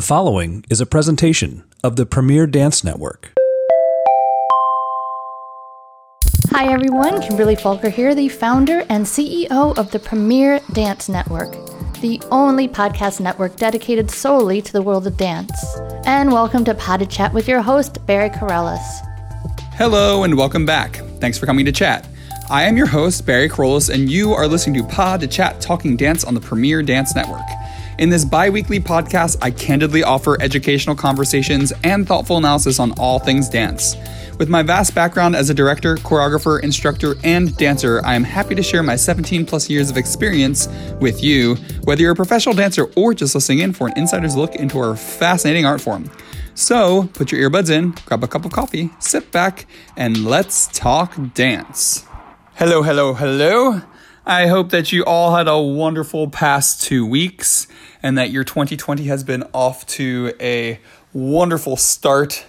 The following is a presentation of the Premier Dance Network. Hi everyone, Kimberly Falker here, the founder and CEO of the Premier Dance Network, the only podcast network dedicated solely to the world of dance. And welcome to Pod de Chat with your host, Barry Kerollis. Hello and welcome back. Thanks for coming to chat. I am your host, Barry Kerollis, and you are listening to Pod de Chat Talking Dance on the Premier Dance Network. In this bi weekly podcast, I candidly offer educational conversations and thoughtful analysis on all things dance. With my vast background as a director, choreographer, instructor, and dancer, I am happy to share my 17 plus years of experience with you, whether you're a professional dancer or just listening in for an insider's look into our fascinating art form. So put your earbuds in, grab a cup of coffee, sit back, and let's talk dance. Hello, hello, hello. I hope that you all had a wonderful past two weeks and that your 2020 has been off to a wonderful start.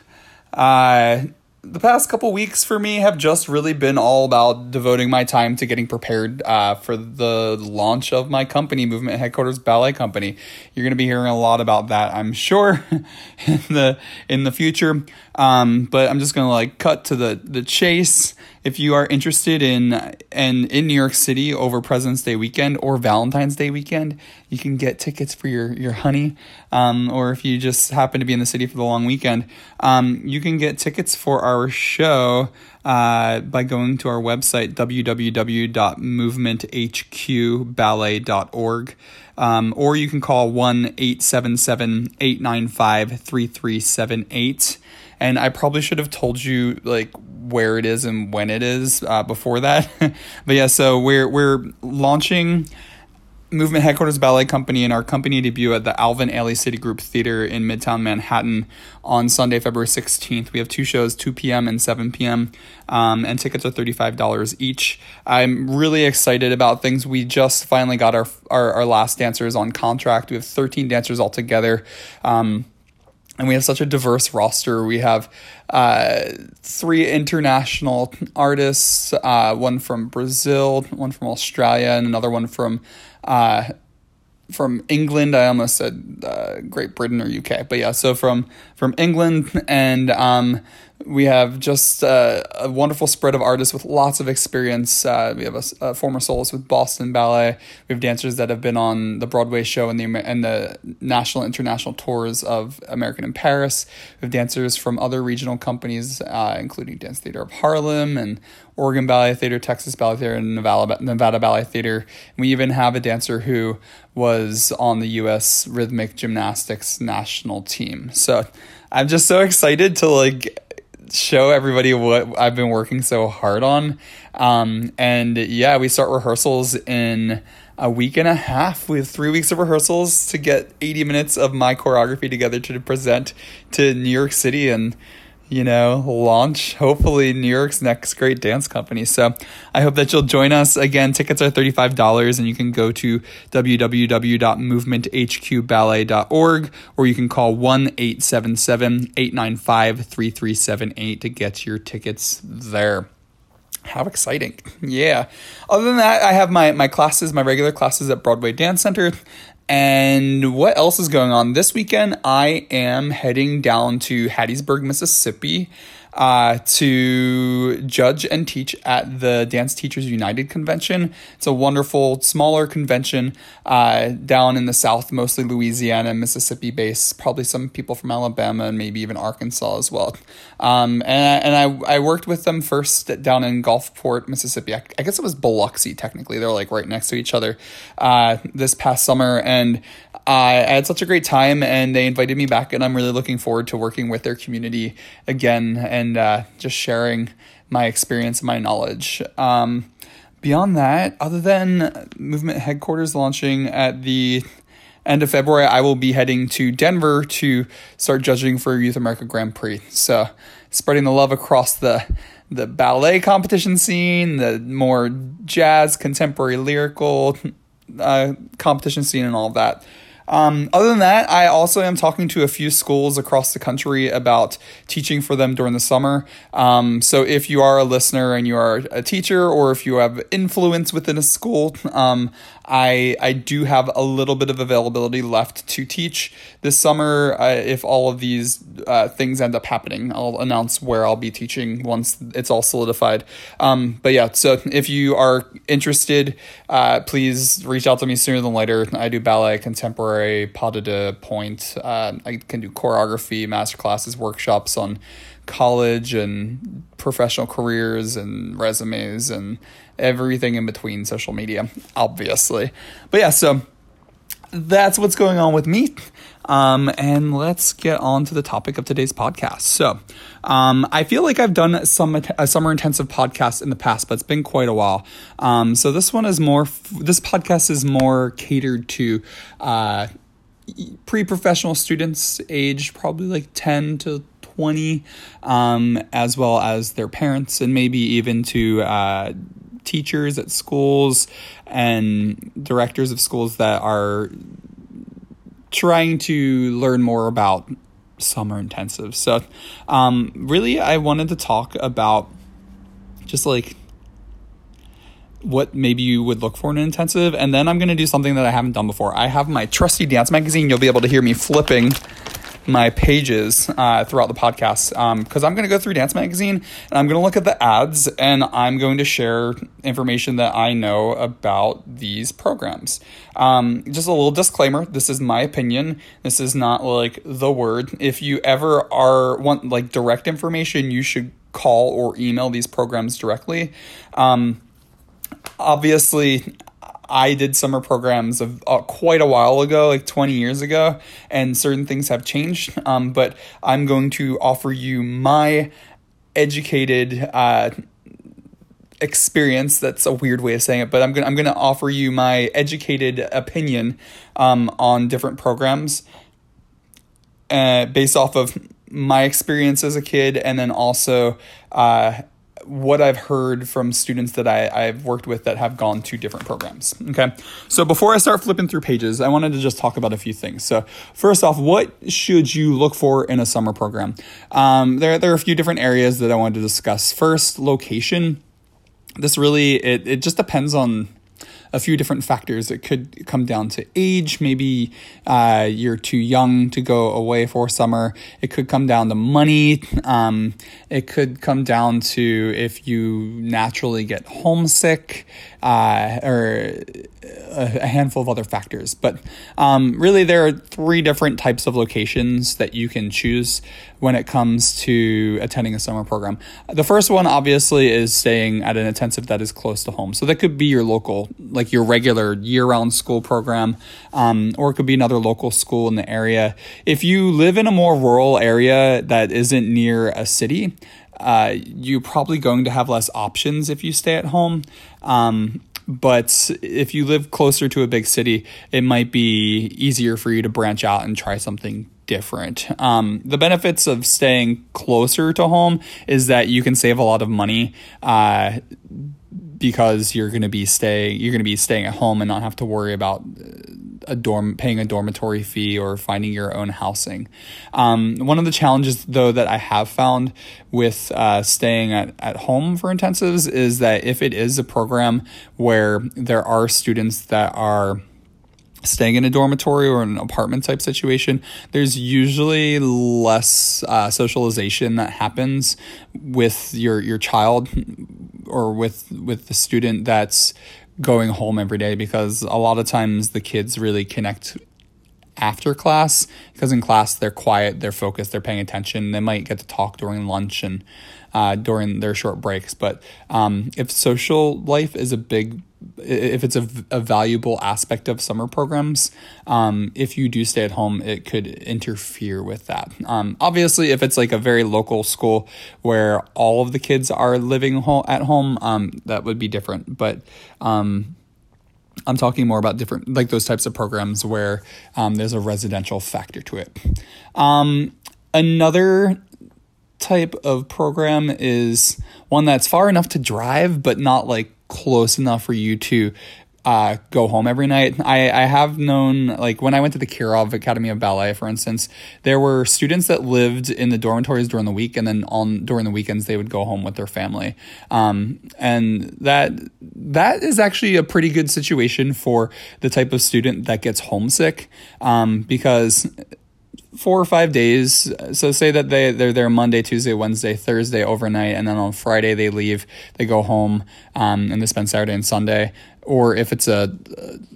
Uh, the past couple weeks for me have just really been all about devoting my time to getting prepared uh, for the launch of my company, Movement Headquarters Ballet Company. You're going to be hearing a lot about that, I'm sure, in the in the future. Um, but I'm just to like cut to the the chase if you are interested in and in New York City over President's Day weekend or Valentine's Day weekend, you can get tickets for your your honey. Um, or if you just happen to be in the city for the long weekend, um, you can get tickets for our show uh, by going to our website www.movementhqballet.org. Um, or you can call 1 877 895 3378 and I probably should have told you like where it is and when it is uh, before that. but yeah, so we're we're launching Movement Headquarters Ballet Company and our company debut at the Alvin Ailey Citigroup Theater in Midtown Manhattan on Sunday, February 16th. We have two shows, 2 p.m. and 7 p.m., um, and tickets are $35 each. I'm really excited about things. We just finally got our, our, our last dancers on contract. We have 13 dancers altogether. Um, and we have such a diverse roster. We have uh, three international artists, uh, one from Brazil, one from Australia, and another one from uh, from England. I almost said uh, Great Britain or UK, but yeah. So from from England, and um, we have just uh, a wonderful spread of artists with lots of experience. Uh, we have a, a, former soloist with Boston Ballet. We have dancers that have been on the Broadway show and the and the national international tours of American in Paris. We have dancers from other regional companies, uh, including Dance Theater of Harlem and Oregon Ballet Theater, Texas Ballet Theater, and Nevada, Nevada Ballet Theater. And we even have a dancer who was on the U.S. Rhythmic Gymnastics national team. So I'm just so excited to like show everybody what I've been working so hard on. Um, and yeah, we start rehearsals in a week and a half. We have three weeks of rehearsals to get 80 minutes of my choreography together to present to New York City. And you know, launch hopefully New York's next great dance company. So I hope that you'll join us. Again, tickets are $35 and you can go to www.movementhqballet.org or you can call 1 877 895 3378 to get your tickets there. How exciting. Yeah. Other than that, I have my, my classes, my regular classes at Broadway Dance Center. And what else is going on? This weekend, I am heading down to Hattiesburg, Mississippi uh, to judge and teach at the Dance Teachers United Convention. It's a wonderful, smaller convention uh, down in the South, mostly Louisiana, Mississippi based, probably some people from Alabama and maybe even Arkansas as well. Um, and and I, I worked with them first down in Gulfport, Mississippi. I, I guess it was Biloxi, technically. They're like right next to each other uh, this past summer. And I had such a great time and they invited me back and I'm really looking forward to working with their community again and uh, just sharing my experience and my knowledge. Um, beyond that, other than movement headquarters launching at the end of February, I will be heading to Denver to start judging for Youth America Grand Prix. So spreading the love across the the ballet competition scene, the more jazz, contemporary, lyrical uh, competition scene, and all of that. Um, other than that, I also am talking to a few schools across the country about teaching for them during the summer. Um, so if you are a listener and you are a teacher, or if you have influence within a school, um, I I do have a little bit of availability left to teach this summer. Uh, if all of these uh, things end up happening, I'll announce where I'll be teaching once it's all solidified. Um, but yeah, so if you are interested, uh, please reach out to me sooner than later. I do ballet, contemporary, pas de deux, pointe. Uh, I can do choreography, master classes, workshops on college and professional careers and resumes and everything in between social media, obviously. But yeah, so that's what's going on with me. Um, and let's get on to the topic of today's podcast. So, um, I feel like I've done some a summer intensive podcast in the past, but it's been quite a while. Um, so this one is more. This podcast is more catered to uh, pre-professional students, age probably like ten to 20, um, as well as their parents, and maybe even to uh, teachers at schools and directors of schools that are trying to learn more about summer intensive. So, um, really, I wanted to talk about just like what maybe you would look for in an intensive, and then I'm going to do something that I haven't done before. I have my trusty dance magazine. You'll be able to hear me flipping my pages uh, throughout the podcast because um, I'm going to go through Dance Magazine and I'm going to look at the ads and I'm going to share information that I know about these programs. Um, just a little disclaimer this is my opinion. This is not like the word. If you ever are want like direct information, you should call or email these programs directly. Um, obviously, I did summer programs of uh, quite a while ago, like 20 years ago, and certain things have changed. Um, but I'm going to offer you my educated uh, experience. That's a weird way of saying it, but I'm gonna I'm gonna offer you my educated opinion um, on different programs uh, based off of my experience as a kid, and then also uh, what I've heard from students that I, I've worked with that have gone to different programs. Okay. So before I start flipping through pages, I wanted to just talk about a few things. So, first off, what should you look for in a summer program? Um, there, there are a few different areas that I wanted to discuss. First, location. This really, it, it just depends on a few different factors. It could come down to age. Maybe uh, you're too young to go away for summer. It could come down to money. Um, it could come down to if you naturally get homesick uh, or a, handful of other factors. But um, really, there are three different types of locations that you can choose when it comes to attending a summer program. The first one, obviously, is staying at an intensive that is close to home. So that could be your local, like your regular year round school program, um, or it could be another local school in the area. If you live in a more rural area that isn't near a city, uh, you're probably going to have less options if you stay at home. Um, but if you live closer to a big city, it might be easier for you to branch out and try something different. Um, the benefits of staying closer to home is that you can save a lot of money. Uh, because you're going to be staying you're going to be staying at home and not have to worry about a dorm paying a dormitory fee or finding your own housing. Um, one of the challenges though that I have found with uh, staying at, at home for intensives is that if it is a program where there are students that are staying in a dormitory or an apartment type situation, there's usually less uh, socialization that happens with your your child or with with the student that's going home every day because a lot of times the kids really connect after class because in class they're quiet, they're focused, they're paying attention. They might get to talk during lunch and uh, during their short breaks. But um, if social life is a big if it's a, a valuable aspect of summer programs, um, if you do stay at home, it could interfere with that. Um, obviously, if it's like a very local school where all of the kids are living ho- at home, um, that would be different. But um, I'm talking more about different, like those types of programs where um, there's a residential factor to it. Um, another type of program is one that's far enough to drive, but not like close enough for you to uh, go home every night. I, I have known, like, when I went to the Kirov Academy of Ballet, for instance, there were students that lived in the dormitories during the week, and then on during the weekends they would go home with their family. Um, and that that is actually a pretty good situation for the type of student that gets homesick, um, because four or five days. So say that they they're there Monday, Tuesday, Wednesday, Thursday overnight, and then on Friday they leave. They go home um, and they spend Saturday and Sunday. Or if it's a,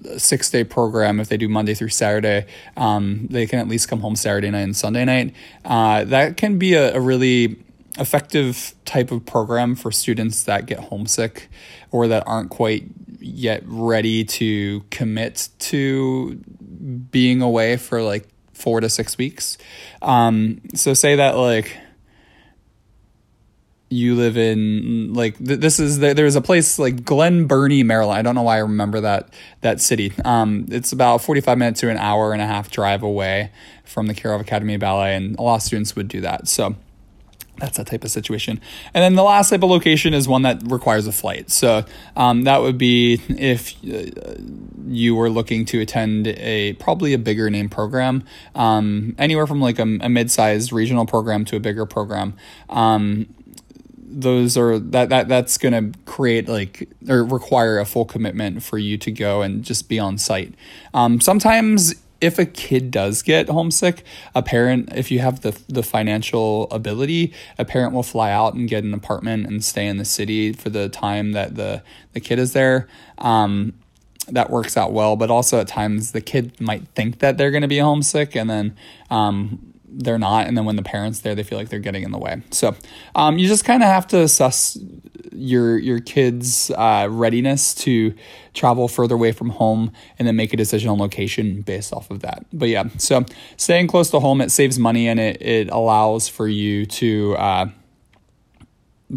a six day program, if they do Monday through Saturday, um, they can at least come home Saturday night and Sunday night. Uh, that can be a, a really effective type of program for students that get homesick or that aren't quite yet ready to commit to being away for like four to six weeks. Um, so say that like you live in like th- this is the, there's a place like Glen Burnie, Maryland. I don't know why I remember that that city. Um, it's about 45 minutes to an hour and a half drive away from the Kirov Academy Ballet, and a lot of students would do that. So that's that type of situation. And then the last type of location is one that requires a flight. So um, that would be if uh, you were looking to attend a probably a bigger name program, um, anywhere from like a, a mid-sized regional program to a bigger program. Um, those are that that that's going to create like or require a full commitment for you to go and just be on site. Um, sometimes if a kid does get homesick, a parent, if you have the the financial ability, a parent will fly out and get an apartment and stay in the city for the time that the the kid is there. Um, that works out well, but also at times the kid might think that they're going to be homesick, and then um, they're not and then when the parents there they feel like they're getting in the way. So um, you just kind of have to assess your your kids uh, readiness to travel further away from home and then make a decision on location based off of that. But yeah so staying close to home it saves money and it, it allows for you to uh,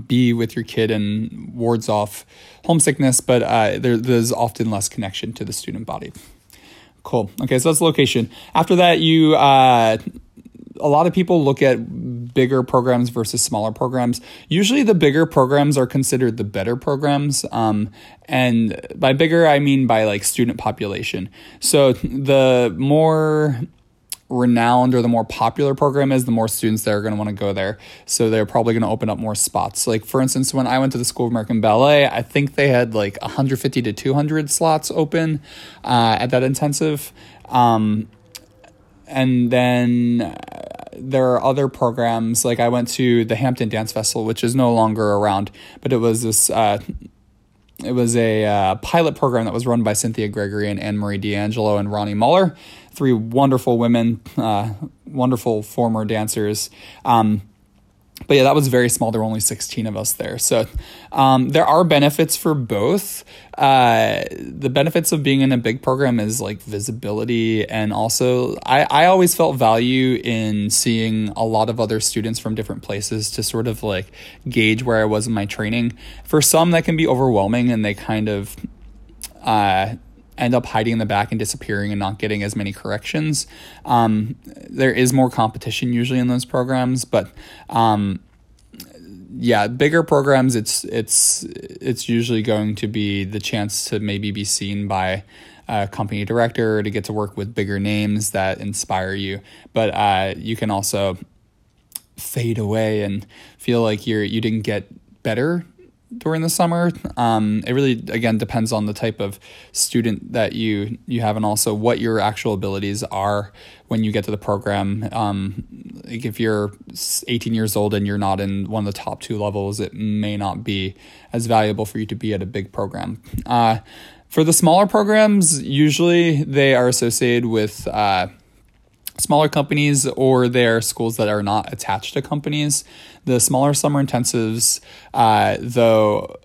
be with your kid and wards off homesickness but uh, there, there's often less connection to the student body. Cool. Okay so that's location. After that you uh, a lot of people look at bigger programs versus smaller programs. Usually, the bigger programs are considered the better programs. Um, and by bigger, I mean by like student population. So the more renowned or the more popular program is, the more students that are going to want to go there. So they're probably going to open up more spots. Like for instance, when I went to the School of American Ballet, I think they had like 150 to 200 slots open uh, at that intensive. Um, and then there are other programs like I went to the Hampton Dance Festival, which is no longer around, but it was this. Uh, it was a uh, pilot program that was run by Cynthia Gregory and Anne Marie D'Angelo and Ronnie Muller, three wonderful women, uh, wonderful former dancers. Um, but yeah, that was very small. There were only 16 of us there. So um, there are benefits for both. Uh, the benefits of being in a big program is like visibility. And also, I, I always felt value in seeing a lot of other students from different places to sort of like gauge where I was in my training. For some, that can be overwhelming and they kind of. Uh, end up hiding in the back and disappearing and not getting as many corrections. Um, there is more competition usually in those programs, but um, yeah, bigger programs, it's it's it's usually going to be the chance to maybe be seen by a company director to get to work with bigger names that inspire you. But uh, you can also fade away and feel like you're you didn't get better during the summer. Um, it really again depends on the type of student that you you have and also what your actual abilities are when you get to the program. Um, like if you're 18 years old and you're not in one of the top two levels, it may not be as valuable for you to be at a big program. Uh, for the smaller programs, usually they are associated with uh, smaller companies or they're schools that are not attached to companies. The smaller summer intensives, uh, though,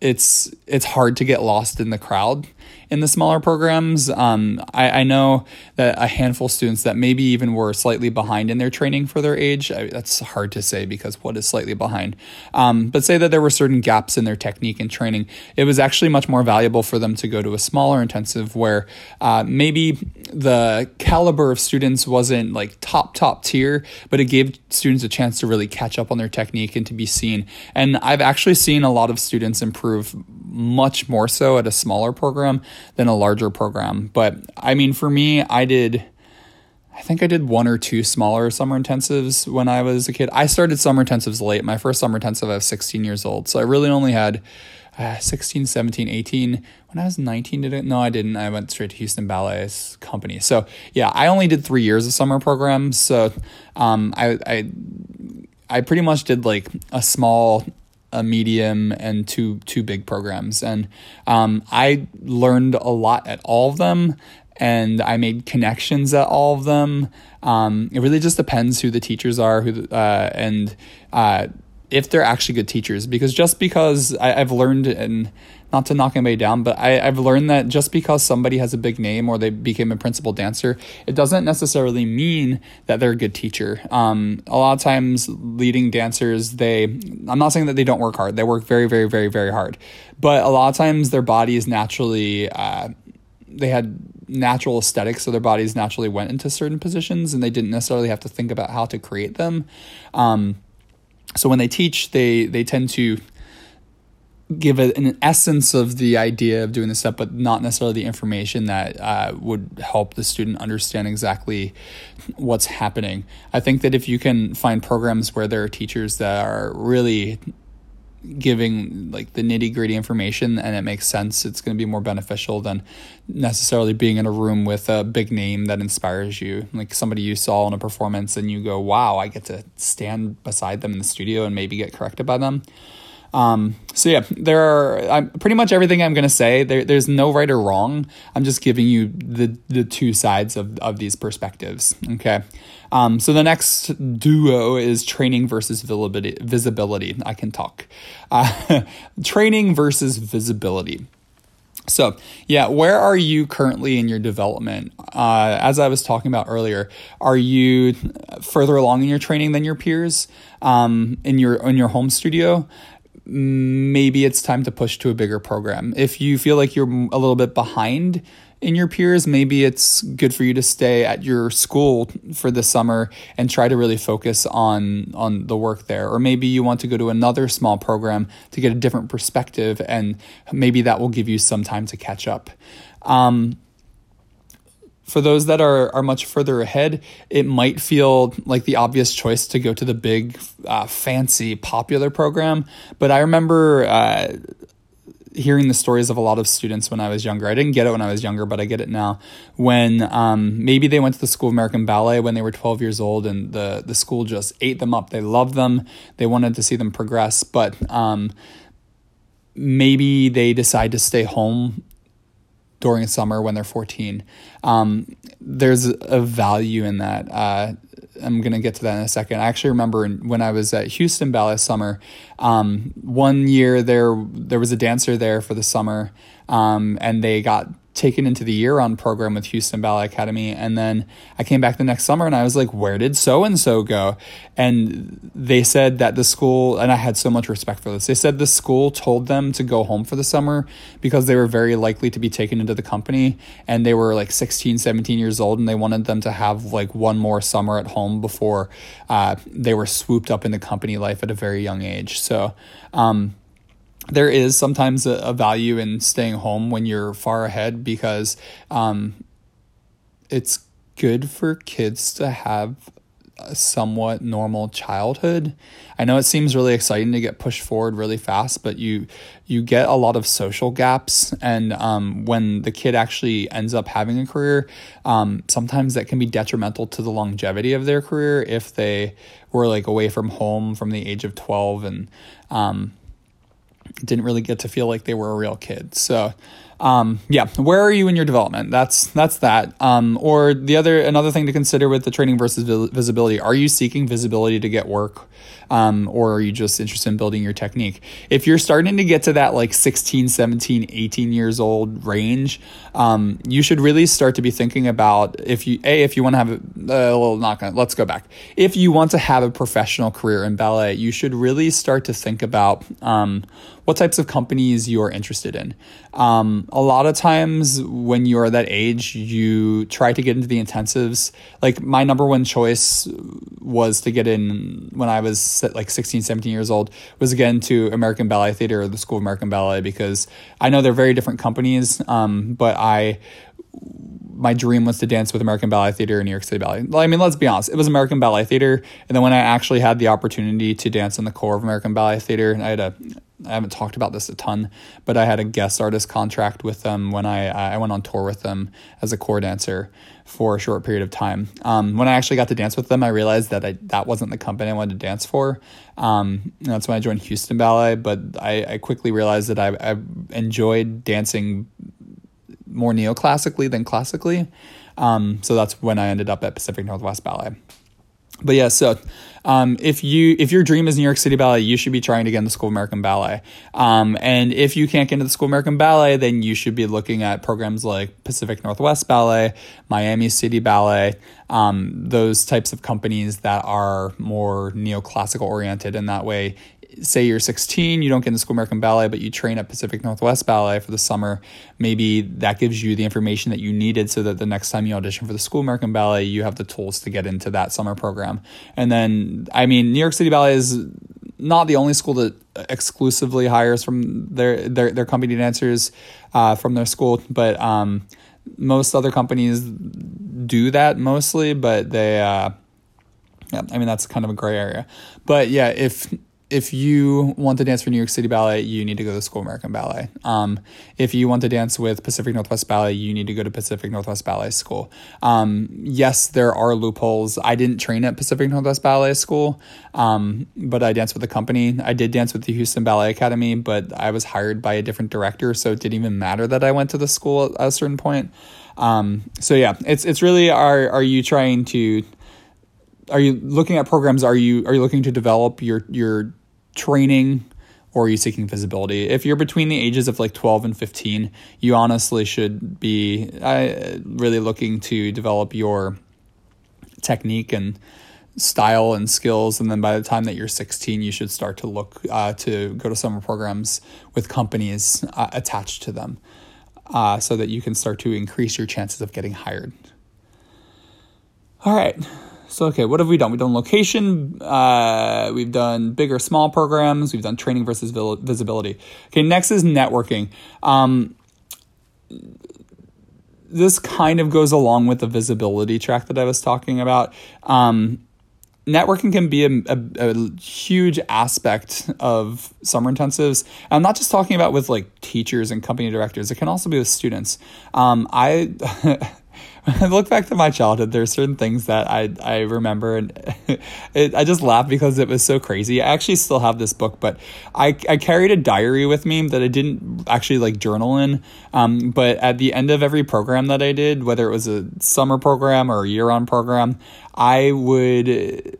it's it's hard to get lost in the crowd in the smaller programs. Um, I, I, know that a handful of students that maybe even were slightly behind in their training for their age. I, that's hard to say because what is slightly behind? Um, but say that there were certain gaps in their technique and training. It was actually much more valuable for them to go to a smaller intensive where uh, maybe the caliber of students wasn't like top top tier, but it gave students a chance to really catch up on their technique and to be seen. And I've actually seen a lot of students improve much more so at a smaller program than a larger program. But I mean, for me, I did. I think I did one or two smaller summer intensives when I was a kid. I started summer intensives late. My first summer intensive, I was 16 years old. So I really only had uh, 16, 17, 18. When I was 19, did it? No, I didn't. I went straight to Houston Ballet's company. So yeah, I only did three years of summer programs. So um, I, I, I pretty much did like a small a medium and two two big programs. And um, i learned a lot at all of them and i made connections at all of them. Um, it really just depends who the teachers are who uh, and uh, if they're actually good teachers because just because I, have learned and not to knock anybody down but I, i've learned that just because somebody has a big name or they became a principal dancer it doesn't necessarily mean that they're a good teacher. Um, a lot of times leading dancers they i'm not saying that they don't work hard. They work very very very very hard. But a lot of times their bodies naturally uh, they had natural aesthetics so their bodies naturally went into certain positions and they didn't necessarily have to think about how to create them. Um, so when they teach, they they tend to give a, an essence of the idea of doing the stuff, but not necessarily the information that uh, would help the student understand exactly what's happening. I think that if you can find programs where there are teachers that are really giving like the nitty gritty information and it makes sense, it's going to be more beneficial than necessarily being in a room with a big name that inspires you. Like somebody you saw in a performance and you go, wow, I get to stand beside them in the studio and maybe get corrected by them. Um, so yeah, there are I'm, pretty much everything I'm going to say. There, there's no right or wrong. I'm just giving you the the two sides of of these perspectives. Okay. Um, so the next duo is training versus visibility. I can talk. Uh, training versus visibility. So, yeah, where are you currently in your development? Uh, as I was talking about earlier, are you further along in your training than your peers um, in your in your home studio? Maybe it's time to push to a bigger program. If you feel like you're a little bit behind in your peers, maybe it's good for you to stay at your school for the summer and try to really focus on on the work there. Or maybe you want to go to another small program to get a different perspective, and maybe that will give you some time to catch up. Um, for those that are, are much further ahead, it might feel like the obvious choice to go to the big, uh, fancy, popular program. But I remember uh, hearing the stories of a lot of students when I was younger. I didn't get it when I was younger, but I get it now. When um, maybe they went to the School of American Ballet when they were 12 years old and the, the school just ate them up. They loved them, they wanted to see them progress, but um, maybe they decide to stay home during summer when they're 14. Um, there's a value in that. Uh, I'm going to get to that in a second. I actually remember when I was at Houston Ballet Summer, um, one year there there was a dancer there for the summer, um, and they got taken into the year on program with Houston Ballet Academy. And then I came back the next summer and I was like, where did so and so go? And they said that the school, and I had so much respect for this, they said the school told them to go home for the summer because they were very likely to be taken into the company. And they were like 16, 17 years old and they wanted them to have like one more summer at home before uh, they were swooped up into company life at a very young age. So, um, there is sometimes a, a, value in staying home when you're far ahead because um, it's good for kids to have a somewhat normal childhood. I know it seems really exciting to get pushed forward really fast, but you you get a lot of social gaps, and um, when the kid actually ends up having a career, um, sometimes that can be detrimental to the longevity of their career if they were like away from home from the age of twelve and um, didn't really get to feel like they were a real kid. So, um, yeah, where are you in your development? That's that's that. Um, or the other another thing to consider with the training versus visibility: Are you seeking visibility to get work, um, or are you just interested in building your technique? If you're starting to get to that like 16, 17, 18 years old range, um, you should really start to be thinking about if you a if you want to have a, little not gonna let's go back. If you want to have a professional career in ballet, you should really start to think about um, what types of companies you are interested in. Um, a lot of times when you are that age, you try to get into the intensives. Like my number one choice was to get in when I was like 16, 17 years old was again to American Ballet Theater or the School of American Ballet because I know they're very different companies, um, but I my dream was to dance with American Ballet Theater in New York City Ballet. I mean, let's be honest, it was American Ballet Theater, and then when I actually had the opportunity to dance in the corps of American Ballet Theater, I had a I haven't talked about this a ton, but I had a guest artist contract with them when I I went on tour with them as a corps dancer for a short period of time. Um, when I actually got to dance with them, I realized that I, that wasn't the company I wanted to dance for. Um, that's when I joined Houston Ballet, but I, I quickly realized that I, I enjoyed dancing more neoclassically than classically. Um, so that's when I ended up at Pacific Northwest Ballet. But yeah, so um, if you if your dream is New York City Ballet, you should be trying to get into the School of American Ballet. Um, and if you can't get into the School of American Ballet, then you should be looking at programs like Pacific Northwest Ballet, Miami City Ballet, um, those types of companies that are more neoclassical oriented. And that way, say you're 16, you don't get into School American Ballet, but you train at Pacific Northwest Ballet for the summer, maybe that gives you the information that you needed so that the next time you audition for the School American Ballet, you have the tools to get into that summer program. And then, I mean, New York City Ballet is not the only school that exclusively hires from their their, their company dancers uh, from their school, but um, most other companies do that mostly, but they. Uh, yeah, I mean that's kind of a gray area, but yeah, if if you want to dance for New York City Ballet, you need to go to School American Ballet. Um, if you want to dance with Pacific Northwest Ballet, you need to go to Pacific Northwest Ballet School. Um, yes, there are loopholes. I didn't train at Pacific Northwest Ballet School, um, but I danced with the company. I did dance with the Houston Ballet Academy, but I was hired by a different director, so it didn't even matter that I went to the school at a certain point. Um, so yeah, it's it's really are are you trying to are you looking at programs are you are you looking to develop your your training or are you seeking visibility? If you're between the ages of like 12 and 15, you honestly should be really looking to develop your technique and style and skills. And then by the time that you're 16, you should start to look uh, to go to summer programs with companies uh, attached to them uh, so that you can start to increase your chances of getting hired. All right. So, okay, what have we done? We've done location, uh, we've done big or small programs, we've done training versus visibility. Okay, next is networking. Um, this kind of goes along with the visibility track that I was talking about. Um, networking can be a, a, a, huge aspect of summer intensives. I'm not just talking about with like teachers and company directors, it can also be with students. Um, I. I look back to my childhood, there are certain things that I I remember, and it, I just laugh because it was so crazy. I actually still have this book, but I I carried a diary with me that I didn't actually like journal in. Um, but at the end of every program that I did, whether it was a summer program or a year-on program, I would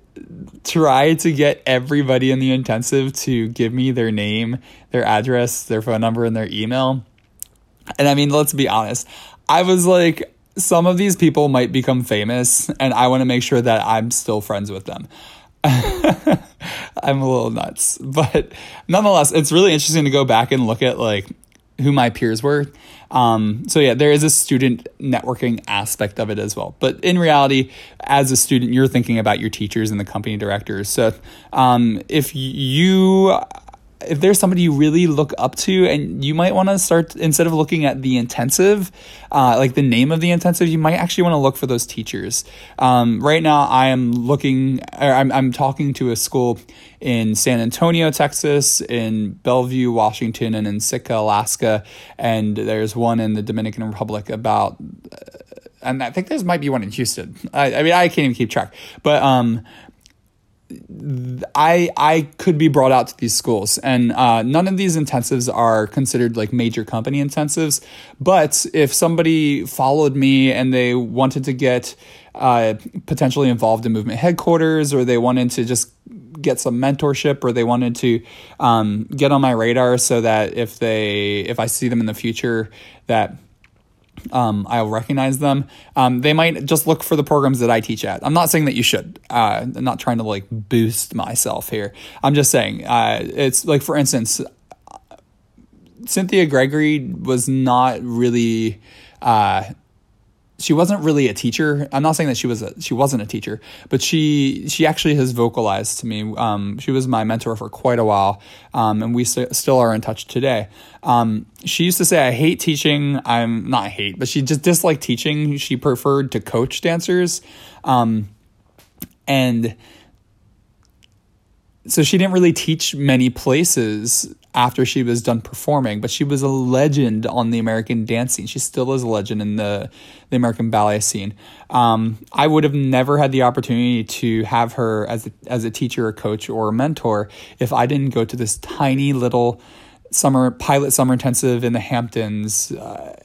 try to get everybody in the intensive to give me their name, their address, their phone number, and their email. And I mean, let's be honest. I was like, some of these people might become famous and I want to make sure that I'm still friends with them. I'm a little nuts, but nonetheless, it's really interesting to go back and look at like who my peers were. Um, so yeah, there is a student networking aspect of it as well. But in reality, as a student, you're thinking about your teachers and the company directors. So um, if you if there's somebody you really look up to and you might want to start instead of looking at the intensive uh, like the name of the intensive you might actually want to look for those teachers um, right now i am looking I'm, I'm talking to a school in san antonio texas in bellevue washington and in sitka alaska and there's one in the dominican republic about uh, and I think there's might be one in Houston. I, I mean, I can't even keep track, but um, I I could be brought out to these schools, and uh, none of these intensives are considered like major company intensives. But if somebody followed me and they wanted to get uh, potentially involved in movement headquarters, or they wanted to just get some mentorship, or they wanted to um, get on my radar, so that if they if I see them in the future, that um, I'll recognize them. Um, they might just look for the programs that I teach at. I'm not saying that you should. Uh, I'm not trying to like boost myself here. I'm just saying uh, it's like, for instance, Cynthia Gregory was not really. Uh, she wasn't really a teacher. I'm not saying that she was a she wasn't a teacher, but she she actually has vocalized to me. Um, she was my mentor for quite a while, um, and we st- still are in touch today. Um, she used to say, "I hate teaching. I'm not hate, but she just disliked teaching. She preferred to coach dancers, um, and." so she didn't really teach many places after she was done performing, but she was a legend on the American dance scene. She still is a legend in the, the American ballet scene. Um, I would have never had the opportunity to have her as a, as a teacher, or coach, or a mentor if I didn't go to this tiny little summer pilot summer intensive in the Hamptons. Uh,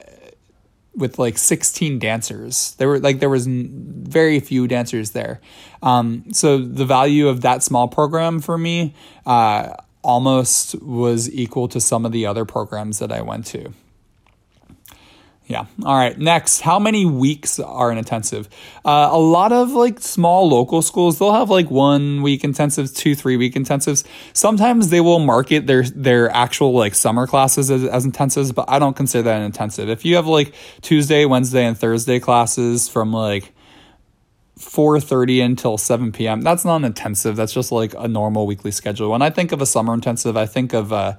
with like 16 dancers. There were like there was very few dancers there. Um, so the value of that small program for me uh, almost was equal to some of the other programs that I went to. Yeah. All right. Next, how many weeks are an intensive? Uh, a lot of like small local schools, they'll have like one week intensives, two, three week intensives. Sometimes they will market their their actual like summer classes as, as intensives, but I don't consider that an intensive. If you have like Tuesday, Wednesday, and Thursday classes from like 4.30 until 7 p.m that's not an intensive. That's just like a normal weekly schedule. When i think of a summer intensive i think of uh,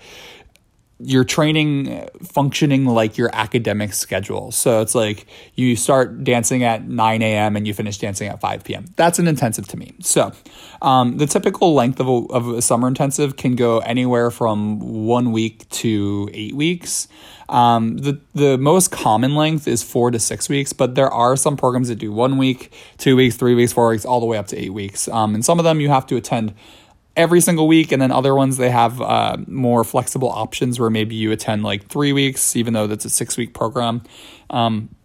your training functioning like your academic schedule. So it's like you start dancing at 9 a.m. and you finish dancing at 5 p.m. That's an intensive to me. So um, the typical length of a, of a summer intensive can go anywhere from one week to eight weeks. Um, the the most common length is four to six weeks, but there are some programs that do one week, two weeks, three weeks, four weeks, all the way up to eight weeks. Um, and some of them you have to attend every single week, and then other ones they have uh, more flexible options where maybe you attend like three weeks, even though that's a six week program. Um,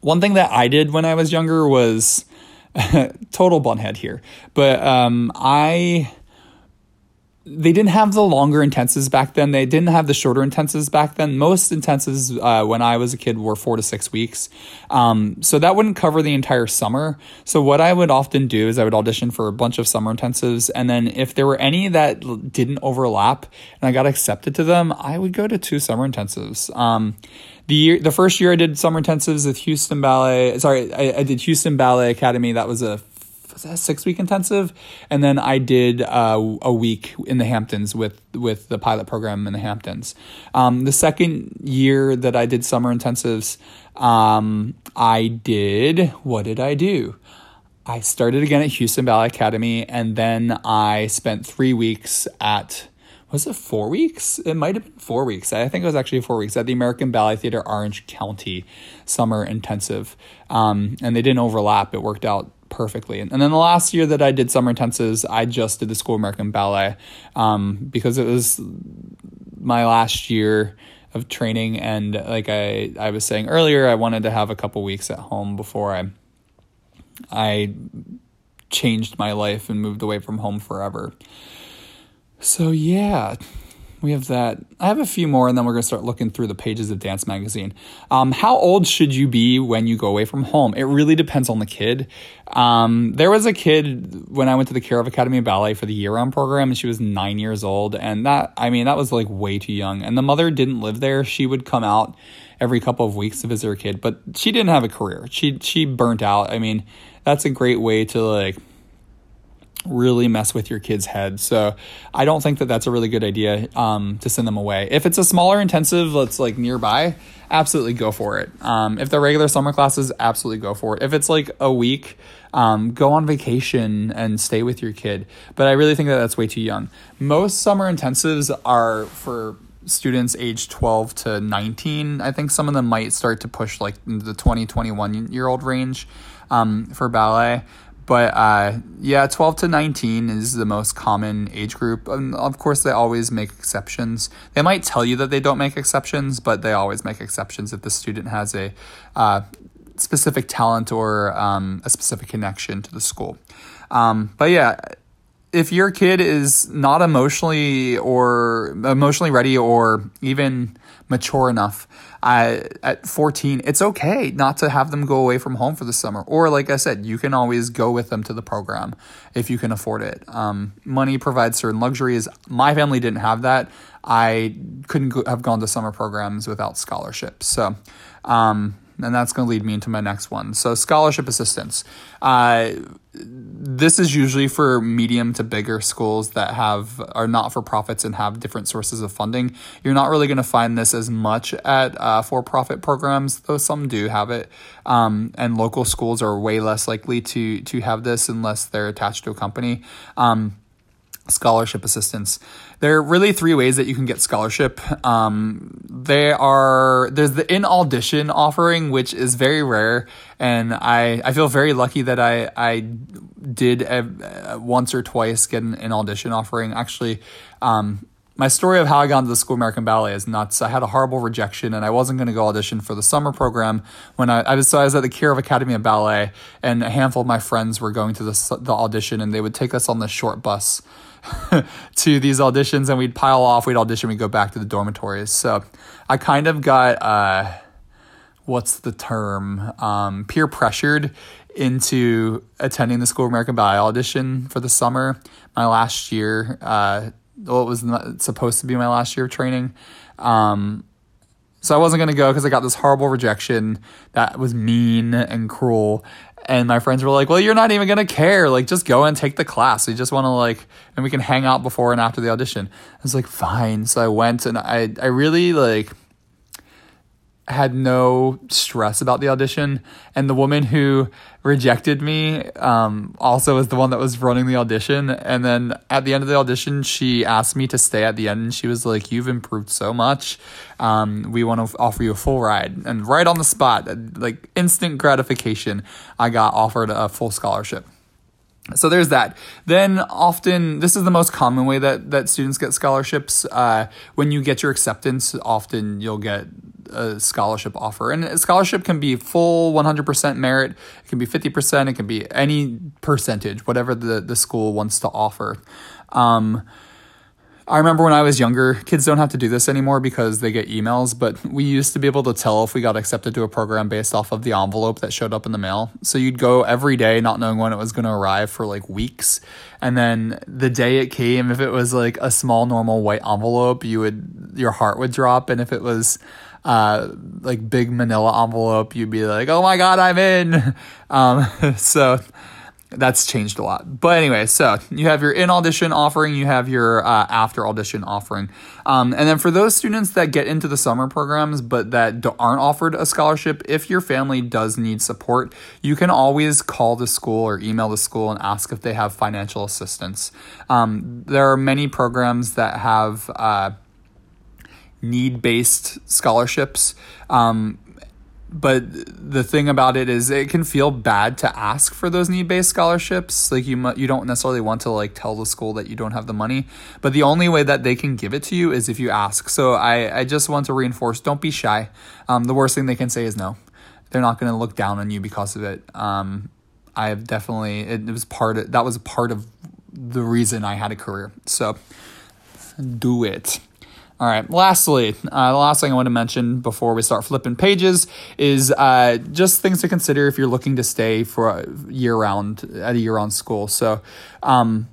one thing that I did when I was younger was total bunhead here, but um, I they didn't have the longer intensives back then. They didn't have the shorter intensives back then. Most intensives uh, when I was a kid were four to six weeks. Um, so that wouldn't cover the entire summer. So what I would often do is I would audition for a bunch of summer intensives. And then if there were any that didn't overlap and I got accepted to them, I would go to two summer intensives. Um, the year, the first year I did summer intensives with Houston Ballet, sorry, I, I did Houston Ballet Academy. That was a a six week intensive, and then I did uh, a week in the Hamptons with with the pilot program in the Hamptons. Um, the second year that I did summer intensives, um, I did what did I do? I started again at Houston Ballet Academy, and then I spent three weeks at was it four weeks? It might have been four weeks. I think it was actually four weeks at the American Ballet Theater Orange County Summer Intensive. Um, and they didn't overlap. It worked out perfectly. And then the last year that I did summer intensives, I just did the School American Ballet um, because it was my last year of training. And like I, I was saying earlier, I wanted to have a couple weeks at home before I, I changed my life and moved away from home forever. So yeah, we have that. I have a few more, and then we're going to start looking through the pages of Dance Magazine. Um, how old should you be when you go away from home? It really depends on the kid. Um, there was a kid when I went to the Kirov Academy of Ballet for the year round program, and she was nine years old. And that, I mean, that was like way too young. And the mother didn't live there. She would come out every couple of weeks to visit her kid, but she didn't have a career. She, she burnt out. I mean, that's a great way to like, really mess with your kid's head. So I don't think that that's a really good idea um, to send them away. If it's a smaller intensive that's like nearby, absolutely go for it. Um, if they're regular summer classes, absolutely go for it. If it's like a week, um, go on vacation and stay with your kid. But I really think that that's way too young. Most summer intensives are for students aged 12 to 19. I think some of them might start to push like the 20, 21 year old range um, for ballet. But uh, yeah, 12 to 19 is the most common age group. And of course, they always make exceptions. They might tell you that they don't make exceptions, but they always make exceptions if the student has a uh, specific talent or um, a specific connection to the school. Um, but yeah, if your kid is not emotionally or emotionally ready or even mature enough. Uh, at 14 it's okay not to have them go away from home for the summer. Or like i said you can always go with them to the program if you can afford it. Um, money provides certain luxuries. My family didn't have that. I couldn't go, have gone to summer programs without scholarships. So um, and that's going to lead me into my next one. So, scholarship assistance. Uh, this is usually for medium to bigger schools that have are not for profits and have different sources of funding. You're not really going to find this as much at uh, for profit programs, though some do have it. Um, and local schools are way less likely to to have this unless they're attached to a company. Um, scholarship assistance. There are really three ways that you can get scholarship. Um, they are there's the in audition offering, which is very rare, and I I feel very lucky that I I did a, once or twice get an, audition offering. Actually, um, my story of how I got into the School of American Ballet is nuts. I had a horrible rejection, and I wasn't going to go audition for the summer program when I, I was so I was at the Kirov Academy of Ballet, and a handful of my friends were going to the the audition, and they would take us on the short bus to these auditions and we'd pile off, we'd audition, we'd go back to the dormitories. So I kind of got, uh, what's the term, um, peer pressured into attending the School of American Ballet audition for the summer. My last year, uh, well, it was supposed to be my last year of training. Um, so I wasn't going to go because I got this horrible rejection that was mean and cruel. And my friends were like, well, you're not even going to care. Like, just go and take the class. We just want to, like, and we can hang out before and after the audition. I was like, fine. So I went and I, I really, like, had no stress about the audition. And the woman who rejected me um, also was the one that was running the audition. And then at the end of the audition, she asked me to stay at the end. And she was like, You've improved so much. Um, we want to offer you a full ride. And right on the spot, like instant gratification, I got offered a full scholarship. So there's that. Then often, this is the most common way that, that students get scholarships. Uh, when you get your acceptance, often you'll get a scholarship offer. And a scholarship can be full 100% merit, it can be 50%, it can be any percentage, whatever the, the school wants to offer. Um, I remember when I was younger, kids don't have to do this anymore because they get emails, but we used to be able to tell if we got accepted to a program based off of the envelope that showed up in the mail. So you'd go every day not knowing when it was going to arrive for like weeks. And then the day it came, if it was like a small normal white envelope, you would your heart would drop and if it was uh, like big manila envelope, you'd be like, "Oh my god, I'm in." Um, so that's changed a lot. But anyway, so you have your in audition offering, you have your uh, after audition offering, um, and then for those students that get into the summer programs but that aren't offered a scholarship, if your family does need support, you can always call the school or email the school and ask if they have financial assistance. Um, there are many programs that have. Uh, need based scholarships. Um, but the thing about it is it can feel bad to ask for those need-based scholarships. Like you you don't necessarily want to like tell the school that you don't have the money. But the only way that they can give it to you is if you ask. So i i just want to reinforce don't be shy. Um, the worst thing they can say is no. They're not going to look down on you because of it. Um, i have definitely it, it was part of that was part of the reason i had a career. So do it all right. Lastly, uh, the last thing I want to mention before we start flipping pages is uh, just things to consider if you're looking to stay for a year round at a year round school. So, um,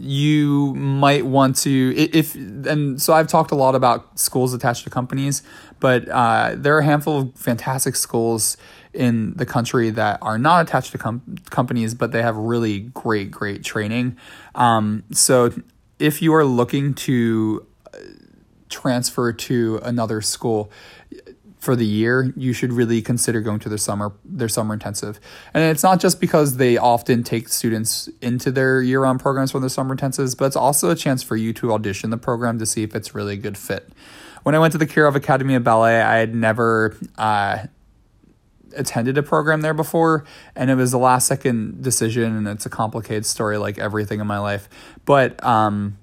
you might want to if and so I've talked a lot about schools attached to companies, but uh, there are a handful of fantastic schools in the country that are not attached to com- companies, but they have really great, great training. Um, so if you are looking to transfer to another school for the year, you should really consider going to their summer their summer intensive. And it's not just because they often take students into their year round programs for their summer intensives, but it's also a chance for you to audition the program to see if it's really a good fit. When I went to the Kirov Academy of Ballet, I had never uh, attended a program there before, and it was a last second decision, and it's a complicated story like everything in my life. But um,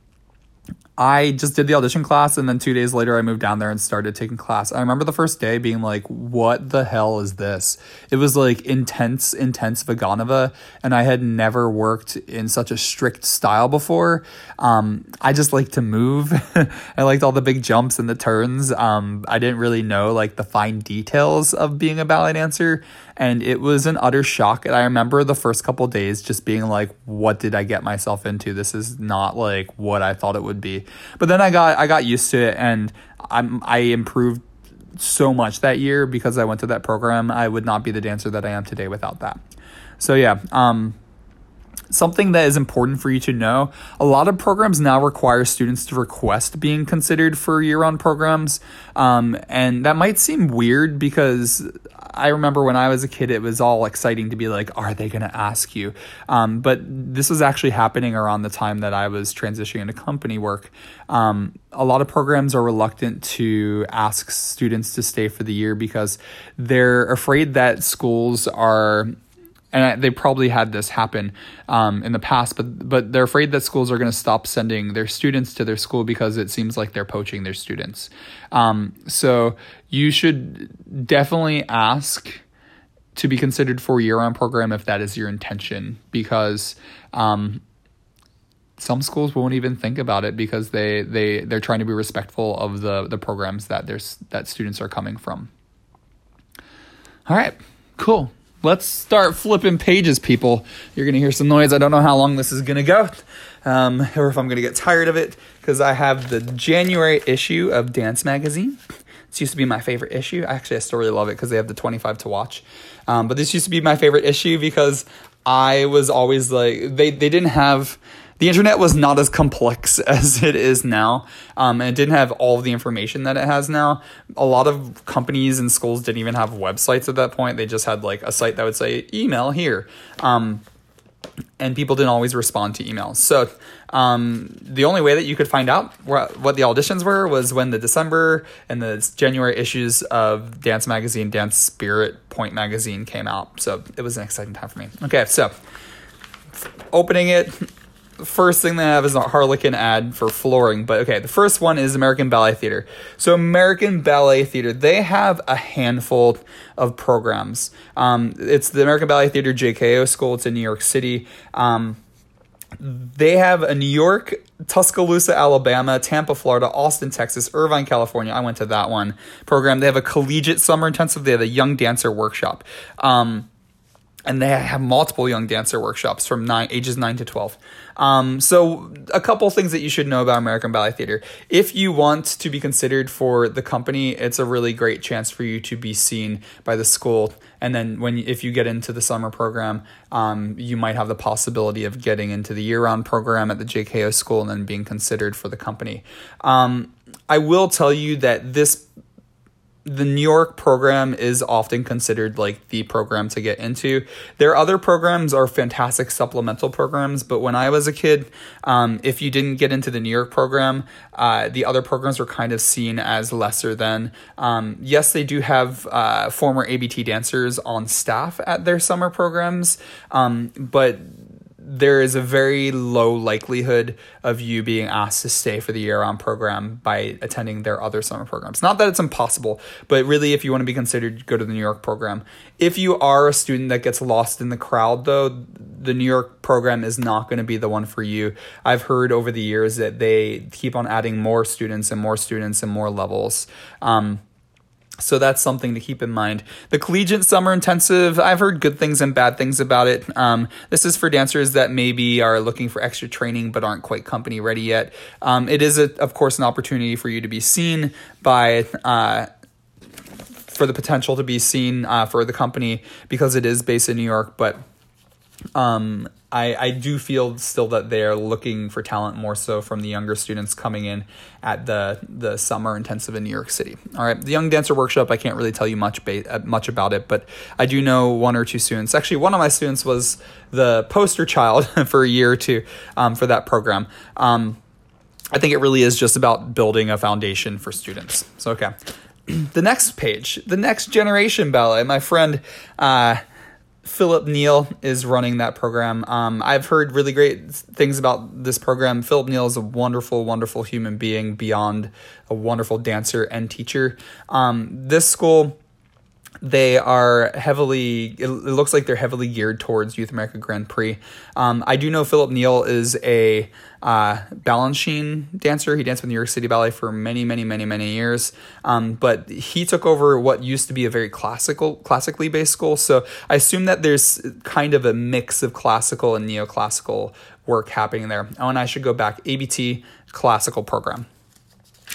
I just did the audition class and then two days later I moved down there and started taking class. I remember the first day being like, what the hell is this? It was like intense, intense Vaganova, and I had never worked in such a strict style before. Um, I just like to move. I liked all the big jumps and the turns. Um, I didn't really know like the fine details of being a ballet dancer and it was an utter shock. And I remember the first couple days just being like, "What did I get myself into? This is not like what I thought it would be." But then I got I got used to it, and I'm I improved so much that year because I went to that program. I would not be the dancer that I am today without that. So yeah, um, something that is important for you to know a lot of programs now require students to request being considered for year round programs um, and that might seem weird because i remember when i was a kid it was all exciting to be like are they going to ask you um, but this was actually happening around the time that i was transitioning into company work um, a lot of programs are reluctant to ask students to stay for the year because they're afraid that schools are and they probably had this happen um, in the past, but but they're afraid that schools are going to stop sending their students to their school because it seems like they're poaching their students. Um, so you should definitely ask to be considered for a year-round program if that is your intention, because um, some schools won't even think about it because they they they're trying to be respectful of the the programs that there's that students are coming from. All right, cool let's start flipping pages, people. You're going to hear some noise. I don't know how long this is going to go um, or if I'm going to get tired of it because I have the January issue of Dance Magazine. This used to be my favorite issue. Actually, I still really love it because they have the 25 to watch. Um, but this used to be my favorite issue because I was always like, they, they didn't have the internet was not as complex as it is now, um, and it didn't have all the information that it has now. A lot of companies and schools didn't even have websites at that point. They just had like a site that would say email here. Um, and people didn't always respond to emails. So um, the only way that you could find out what, what the auditions were was when the December and the January issues of Dance Magazine, Dance Spirit Pointe Magazine came out. So it was an exciting time for me. Okay, so opening it, first thing they have is a Harlequin ad for flooring. But okay, the first one is American Ballet Theater. So American Ballet Theater, they have a handful of programs. Um, it's the American Ballet Theater JKO School. It's in New York City. Um, they have a New York, Tuscaloosa, Alabama, Tampa, Florida, Austin, Texas, Irvine, California. I went to that one program. They have a collegiate summer intensive. They have a young dancer workshop. Um, and they have multiple young dancer workshops from nine ages 9 to 12 um, so a couple things that you should know about american ballet theater. If you want to be considered for the company it's a really great chance for you to be seen by the school. And then when if you get into the summer program um, you might have the possibility of getting into the year-round program at the jko school and then being considered for the company. Um, i will tell you that this the New York program is often considered like the program to get into. Their other programs are fantastic supplemental programs, but when I was a kid, um, if you didn't get into the New York program, uh, the other programs were kind of seen as lesser than. Um, yes, they do have uh, former ABT dancers on staff at their summer programs, um, but there is a very low likelihood of you being asked to stay for the year round program by attending their other summer programs. Not that it's impossible, but really, if you want to be considered, go to the New York program. If you are a student that gets lost in the crowd, though, the New York program is not going to be the one for you. I've heard over the years that they keep on adding more students and more students and more levels. Um, so that's something to keep in mind. The collegiate summer intensive, I've heard good things and bad things about it. Um, this is for dancers that maybe are looking for extra training but aren't quite company ready yet. Um, it is, a, of course, an opportunity for you to be seen by. Uh, for the potential to be seen uh, for the company because it is based in New York, but um, I, I do feel still that they're looking for talent more so from the younger students coming in at the the summer intensive in New York City. All right, the Young Dancer Workshop. I can't really tell you much ba- uh, much about it, but I do know one or two students. Actually, one of my students was the poster child for a year or two um, for that program. Um, I think it really is just about building a foundation for students. So okay, the next page, the next generation ballet. My friend. Uh, Philip Neal is running that program. Um, I've heard really great things about this program. Philip Neal is a wonderful, wonderful human being beyond a wonderful dancer and teacher. Um, this school they are heavily it, looks like they're heavily geared towards youth america grand prix. Um, i do know philip neal is a uh, balanchine dancer. He danced with new york city ballet for many many many many years. Um, but he took over what used to be a very classical classically based school. So i assume that there's kind of a mix of classical and neoclassical work happening there. Oh and i should go back. Abt classical program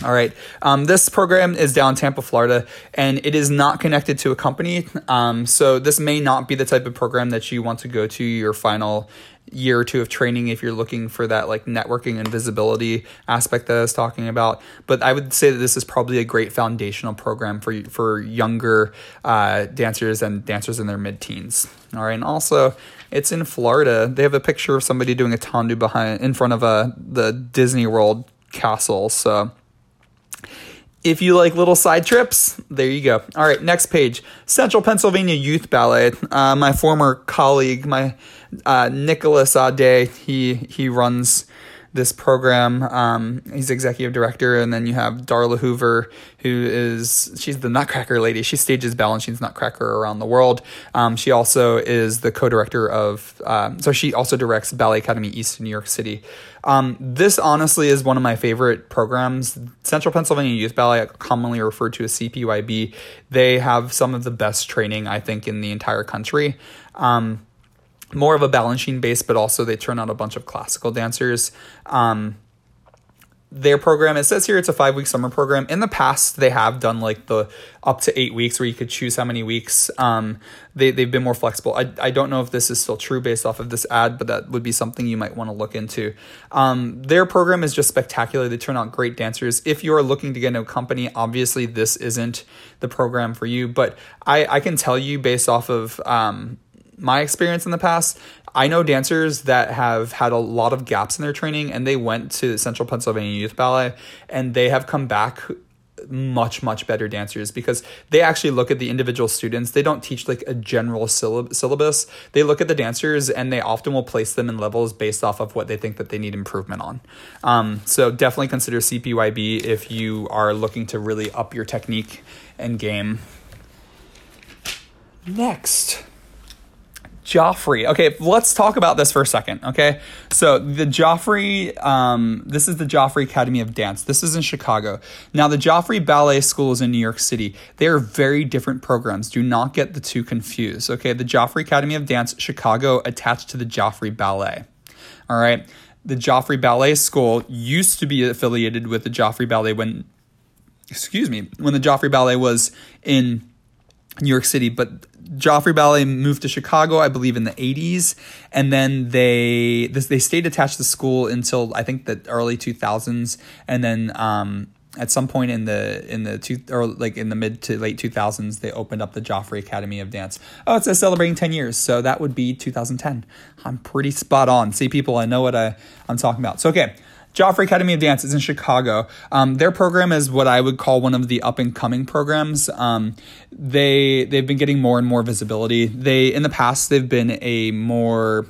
All right. Um, this program is down Tampa, Florida, and it is not connected to a company. Um, so this may not be the type of program that you want to go to your final year or two of training if you're looking for that like networking and visibility aspect that I was talking about. But I would say that this is probably a great foundational program for for younger uh, dancers and dancers in their mid teens. All right, and also it's in Florida. They have a picture of somebody doing a tendu behind in front of a uh, the Disney World castle. So if you like little side trips, there you go. All right, next page. Central Pennsylvania Youth Ballet. Uh, my former colleague, my uh, Nicholas Ade, he he runs this program. Um, he's executive director, and then you have Darla Hoover, who is she's the Nutcracker lady. She stages Balanchine's Nutcracker around the world. Um, she also is the co-director of, um, so she also directs Ballet Academy East in New York City. Um, this honestly is one of my favorite programs. Central Pennsylvania Youth Ballet, commonly referred to as CPYB, they have some of the best training I think in the entire country. Um, more of a Balanchine base, but also they turn out a bunch of classical dancers. Um, their program it says here it's a five week summer program. In the past they have done like the up to eight weeks where you could choose how many weeks. Um, they, they've been more flexible. I, I don't know if this is still true based off of this ad but that would be something you might want to look into. Um, their program is just spectacular. They turn out great dancers. If you're looking to get into a company obviously this isn't the program for you but i, I can tell you based off of um, my experience in the past, I know dancers that have had a lot of gaps in their training and they went to Central Pennsylvania Youth Ballet and they have come back much much better dancers because they actually look at the individual students. They don't teach like a general syllabus. They look at the dancers and they often will place them in levels based off of what they think that they need improvement on. Um, so definitely consider cpyb if you are looking to really up your technique and game. Next Joffrey. Okay, let's talk about this for a second. Okay, so the Joffrey, um, this is the Joffrey Academy of Dance. This is in Chicago. Now, the Joffrey Ballet School is in New York City. They are very different programs. Do not get the two confused. Okay, the Joffrey Academy of Dance, Chicago, attached to the Joffrey Ballet. All right, the Joffrey Ballet School used to be affiliated with the Joffrey Ballet when, excuse me, when the Joffrey Ballet was in New York City, but Joffrey Ballet moved to Chicago, I believe, in the 80s, and then they this, they stayed attached to school until I think the early 2000s, and then um, at some point in the in the two or like in the mid to late 2000s, they opened up the Joffrey Academy of Dance. Oh, it says celebrating 10 years, so that would be 2010. I'm pretty spot on. See, people, I know what I I'm talking about. So okay. Joffrey Academy of Dance is in Chicago. Um, their program is what I would call one of the up and coming programs. Um, they they've been getting more and more visibility. They in the past they've been a more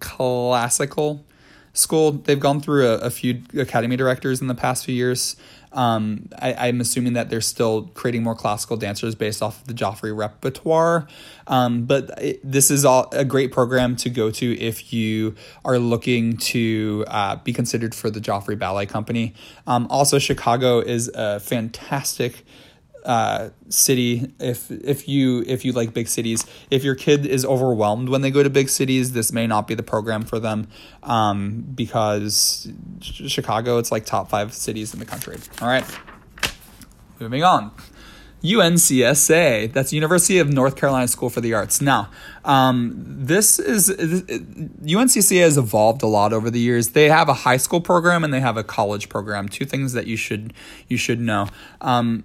classical school. They've gone through a, a few academy directors in the past few years. Um, I, am assuming that they're still creating more classical dancers based off of the Joffrey repertoire. Um, but it, this is all a great program to go to if you are looking to uh, be considered for the Joffrey Ballet Company. Um, also, Chicago is a fantastic uh, city if if you if you like big cities if your kid is overwhelmed when they go to big cities this may not be the program for them um, because chicago it's like top five cities in the country all right moving on UNCSA, that's University of North Carolina School for the Arts. Now, um, this is UNCSA has evolved a lot over the years. They have a high school program and they have a college program. Two things that you should you should know. Um,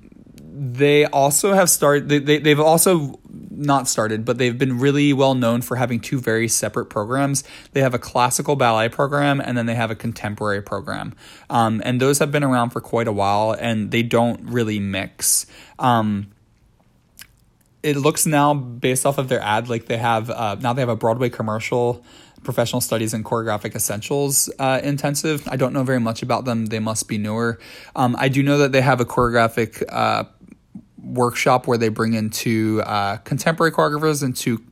they also have started they, they, they've also not started but they've been really well known for having two very separate programs. They have a classical ballet program and then they have a contemporary program. Um, and those have been around for quite a while and they don't really mix. Um, it looks now based off of their ad like they have uh, now they have a broadway commercial professional studies and choreographic essentials uh, intensive. I don't know very much about them. They must be newer. Um, i do know that they have a choreographic uh, workshop where they bring in two uh, contemporary choreographers and two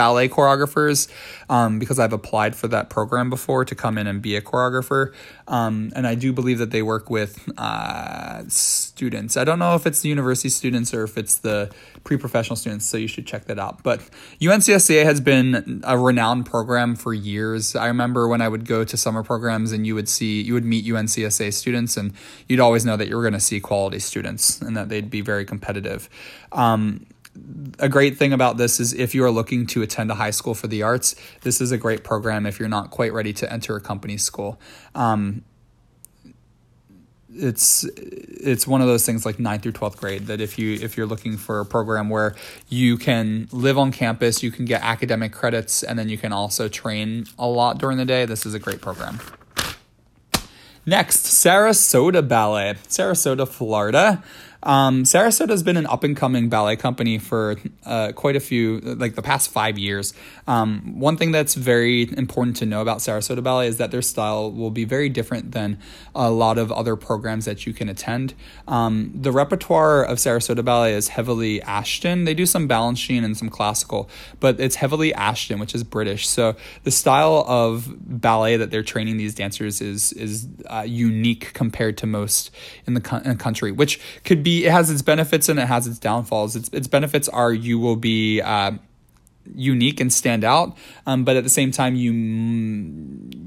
ballet choreographers um, because I've applied for that program before to come in and be a choreographer. Um, and I do believe that they work with uh, students. I don't know if it's the university students or if it's the pre professional students, so you should check that out. But UNCSA has been a renowned program for years. I remember when I would go to summer programs and you would see, you would meet UNCSA students, and you'd always know that you were going to see quality students and that they'd be very competitive. Um, a great thing about this is if you are looking to attend a high school for the arts, this is a great program if you're not quite ready to enter a company school. Um, it's it's one of those things like 9th through 12th grade that if you if you're looking for a program where you can live on campus you can get academic credits and then you can also train a lot during the day this is a great program next sarasota ballet sarasota florida um, Sarasota has been an up and coming ballet company for uh, quite a few, like the past five years. Um, one thing that's very important to know about Sarasota Ballet is that their style will be very different than a lot of other programs that you can attend. Um, the repertoire of Sarasota Ballet is heavily Ashton. They do some Balanchine and some classical, but it's heavily Ashton, which is British. So the style of ballet that they're training these dancers is is uh, unique compared to most in the, co- in the country, which could be it has its benefits and it has its downfalls. Its its benefits are you will be uh, unique and stand out, um, but at the same time you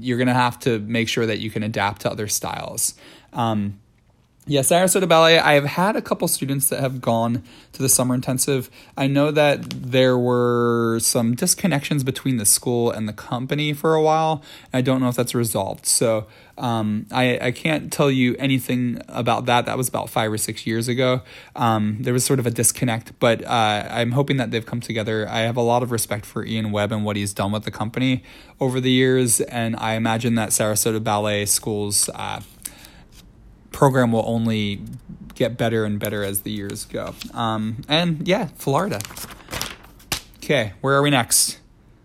you're gonna have to make sure that you can adapt to other styles. Um, yeah, Sarasota Ballet. I have had a couple students that have gone to the summer intensive. I know that there were some disconnections between the school and the company for a while. I don't know if that's resolved. So um, I, I can't tell you anything about that. That was about five or six years ago. Um, there was sort of a disconnect, but uh, I'm hoping that they've come together. I have a lot of respect for Iain Webb and what he's done with the company over the years, and I imagine that Sarasota Ballet School's uh, program will only get better and better as the years go. Um, and yeah, Florida. Okay, where are we next?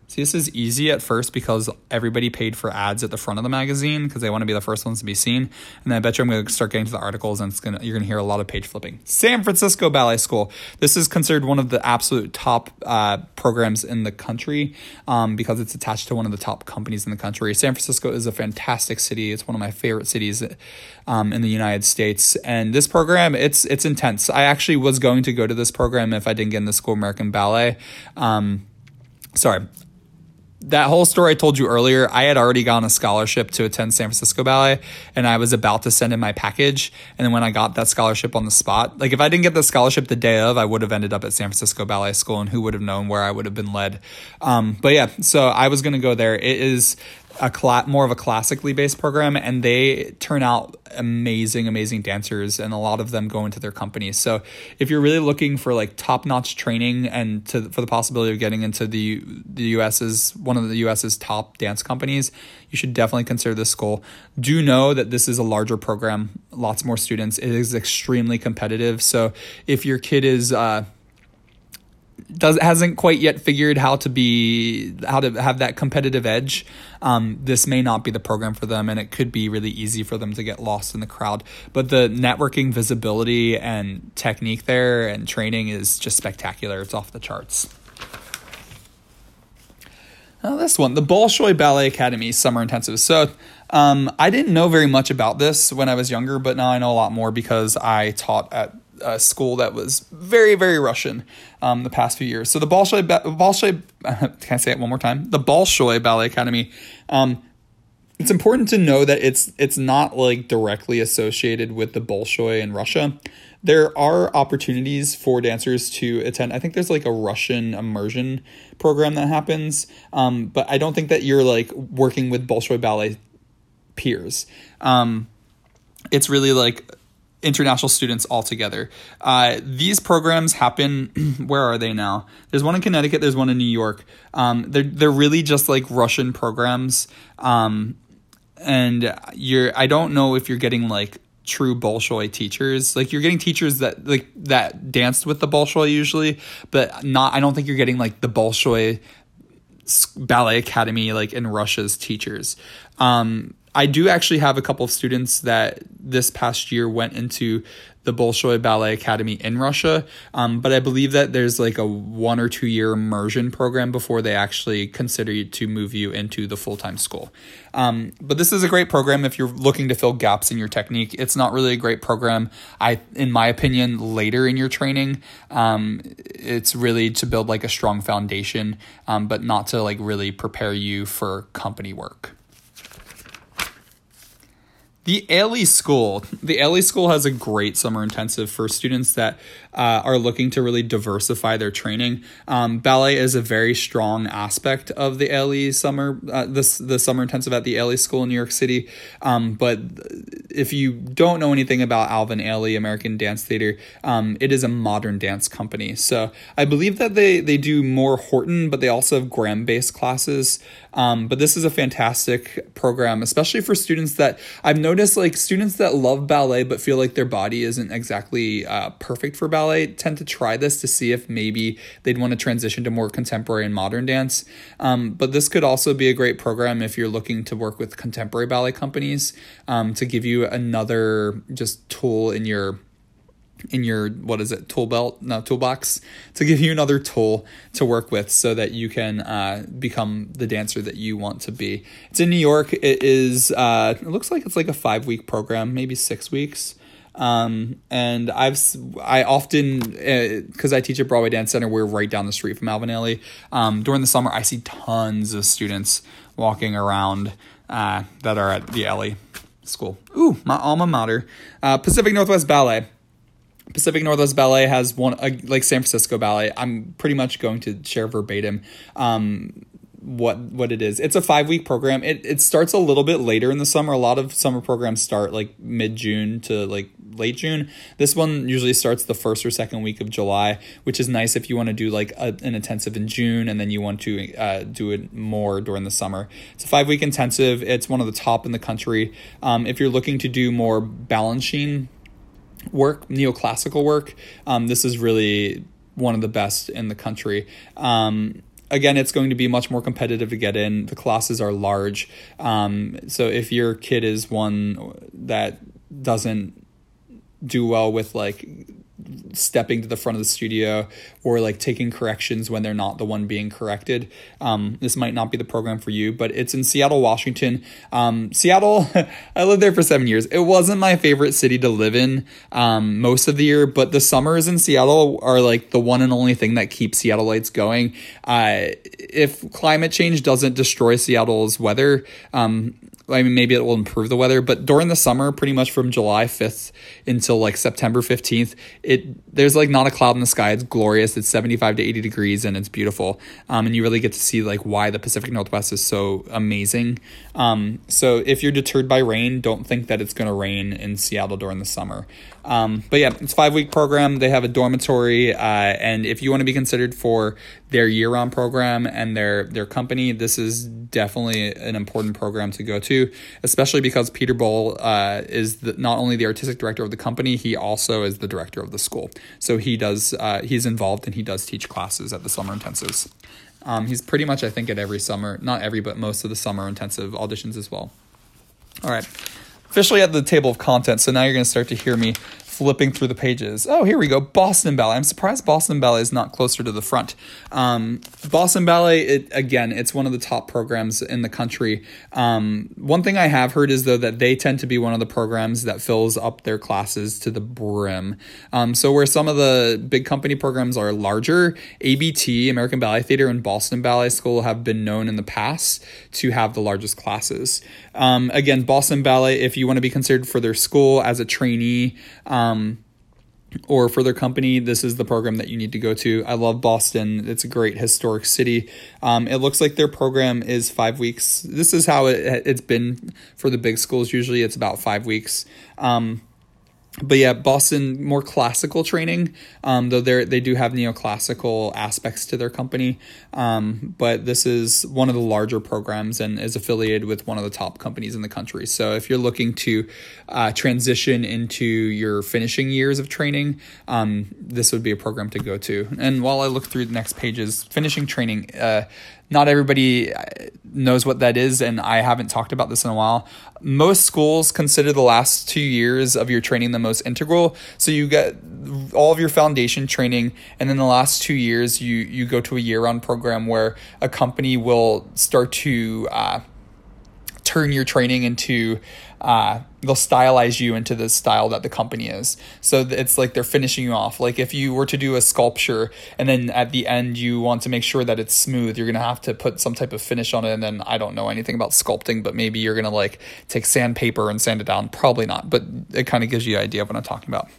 See, this is easy at first because everybody paid for ads at the front of the magazine because they want to be the first ones to be seen. And then I bet you I'm going to start getting to the articles and it's gonna, you're going to hear a lot of page flipping. San Francisco Ballet School. This is considered one of the absolute top uh, programs in the country um, because it's attached to one of the top companies in the country. San Francisco is a fantastic city. It's one of my favorite cities um, in the United States. And this program, it's it's intense. I actually was going to go to this program if I didn't get in the School American Ballet. Um, sorry, that whole story I told you earlier, I had already gotten a scholarship to attend San Francisco Ballet and I was about to send in my package. And then when I got that scholarship on the spot, like if I didn't get the scholarship the day of, I would have ended up at San Francisco Ballet School and who would have known where I would have been led. Um, but yeah, so I was going to go there. It is a cla- more of a classically based program and they turn out amazing amazing dancers and a lot of them go into their companies. So if you're really looking for like top-notch training and to for the possibility of getting into the the US's one of the US's top dance companies you should definitely consider this school. Do know that this is a larger program lots more students. It is extremely competitive. So if your kid is uh does hasn't quite yet figured how to be how to have that competitive edge. Um, this may not be the program for them and it could be really easy for them to get lost in the crowd. But the networking visibility and technique there and training is just spectacular. It's off the charts. Now this one the bolshoi ballet academy summer intensive. So um, i didn't know very much about this when i was younger but now i know a lot more because i taught at a school that was very, very Russian um, the past few years. So the Bolshoi, Bolshoi, can I say it one more time? The Bolshoi Ballet Academy. Um, it's important to know that it's it's not like directly associated with the Bolshoi in Russia. There are opportunities for dancers to attend. I think there's like a Russian immersion program that happens, um, but I don't think that you're like working with Bolshoi ballet peers. Um, it's really like international students altogether. Uh, these programs happen. where are they now? There's one in Connecticut. There's one in New York. Um, they're they're really just like Russian programs. Um, and you're I don't know if you're getting like true Bolshoi teachers. Like you're getting teachers that like that danced with the Bolshoi usually, but not. I don't think you're getting like the Bolshoi ballet academy like in Russia's teachers. Um, I do actually have a couple of students that this past year went into the Bolshoi Ballet Academy in Russia, um, but I believe that there's like a one or two year immersion program before they actually consider you to move you into the full time school. Um, but this is a great program if you're looking to fill gaps in your technique. It's not really a great program, I, in my opinion, later in your training. Um, it's really to build like a strong foundation, um, but not to like really prepare you for company work. The Ailey School. The Ailey School has a great summer intensive for students that uh, are looking to really diversify their training. Um, ballet is a very strong aspect of the Ailey summer, uh, this the summer intensive at the Ailey School in New York City. Um, but if you don't know anything about Alvin Ailey American Dance Theater, um, it is a modern dance company. So I believe that they they do more Horton, but they also have Graham based classes. Um, but this is a fantastic program, especially for students that I've noticed like students that love ballet but feel like their body isn't exactly uh, perfect for ballet tend to try this to see if maybe they'd want to transition to more contemporary and modern dance. Um, but this could also be a great program if you're looking to work with contemporary ballet companies um, to give you another just tool in your in your what is it tool belt no toolbox to give you another tool to work with so that you can uh, become the dancer that you want to be. It's in new york. It is uh, it looks like it's like a five week program maybe six weeks um, and I've I often because uh, I teach at Broadway Dance Center, we're right down the street from Alvin Ailey. Um, during the summer, I see tons of students walking around uh, that are at the Ailey School. Ooh, my alma mater, uh, Pacific Northwest Ballet. Pacific Northwest Ballet has one uh, like San Francisco Ballet. I'm pretty much going to share verbatim um, what what it is. It's a five week program. It it starts a little bit later in the summer. A lot of summer programs start like mid June to like late June. This one usually starts the first or second week of July, which is nice if you want to do like a, an intensive in June and then you want to uh, do it more during the summer. It's a five week intensive. It's one of the top in the country. Um, if you're looking to do more Balanchine work, neoclassical work. Um, this is really one of the best in the country. Um, again, it's going to be much more competitive to get in. The classes are large. Um, so if your kid is one that doesn't do well with like stepping to the front of the studio or like taking corrections when they're not the one being corrected. Um, this might not be the program for you, but it's in Seattle, Washington. Um, Seattle, I lived there for seven years. It wasn't my favorite city to live in um, most of the year, but the summers in Seattle are like the one and only thing that keeps Seattleites going. Uh, if climate change doesn't destroy Seattle's weather, um, I mean, maybe it will improve the weather, but during the summer, pretty much from July 5th until like September 15th, it there's like not a cloud in the sky. It's glorious. It's 75 to 80 degrees and it's beautiful. Um, and you really get to see like why the Pacific Northwest is so amazing. Um, so if you're deterred by rain, don't think that it's going to rain in Seattle during the summer. Um, but yeah, it's five week program. They have a dormitory, uh, and if you want to be considered for their year round program and their their company, this is definitely an important program to go to, especially because Peter Boal uh, is the, not only the artistic director of the company, he also is the director of the school. So he does uh, he's involved and he does teach classes at the summer intensives. Um, he's pretty much I think at every summer, not every, but most of the summer intensive auditions as well. All right officially at the table of contents. So now you're going to start to hear me flipping through the pages. Oh, here we go. Boston Ballet. I'm surprised Boston Ballet is not closer to the front. Um, Boston Ballet, it, again, it's one of the top programs in the country. Um, one thing I have heard is, though, that they tend to be one of the programs that fills up their classes to the brim. Um, so, where some of the big company programs are larger, ABT, American Ballet Theater, and Boston Ballet School have been known in the past to have the largest classes. Um, again, Boston Ballet, if you want to be considered for their school as a trainee, um, or for their company, this is the program that you need to go to. I love Boston. It's a great historic city. Um, it looks like their program is five weeks. This is how it, it's been for the big schools. Usually it's about five weeks. Um, but yeah, Boston more classical training, um, though they they do have neoclassical aspects to their company. Um, but this is one of the larger programs and is affiliated with one of the top companies in the country. So if you're looking to uh, transition into your finishing years of training, um, this would be a program to go to. And while I look through the next pages, finishing training. Uh, not everybody uh, knows what that is, and I haven't talked about this in a while. Most schools consider the last two years of your training the most integral. So you get all of your foundation training, and then the last two years you you go to a year round program where a company will start to uh, turn your training into uh, they'll stylize you into the style that the company is. So it's like they're finishing you off. Like if you were to do a sculpture and then at the end you want to make sure that it's smooth, you're gonna have to put some type of finish on it. And then I don't know anything about sculpting, but maybe you're gonna like take sandpaper and sand it down. Probably not, but it kind of gives you an idea of what I'm talking about.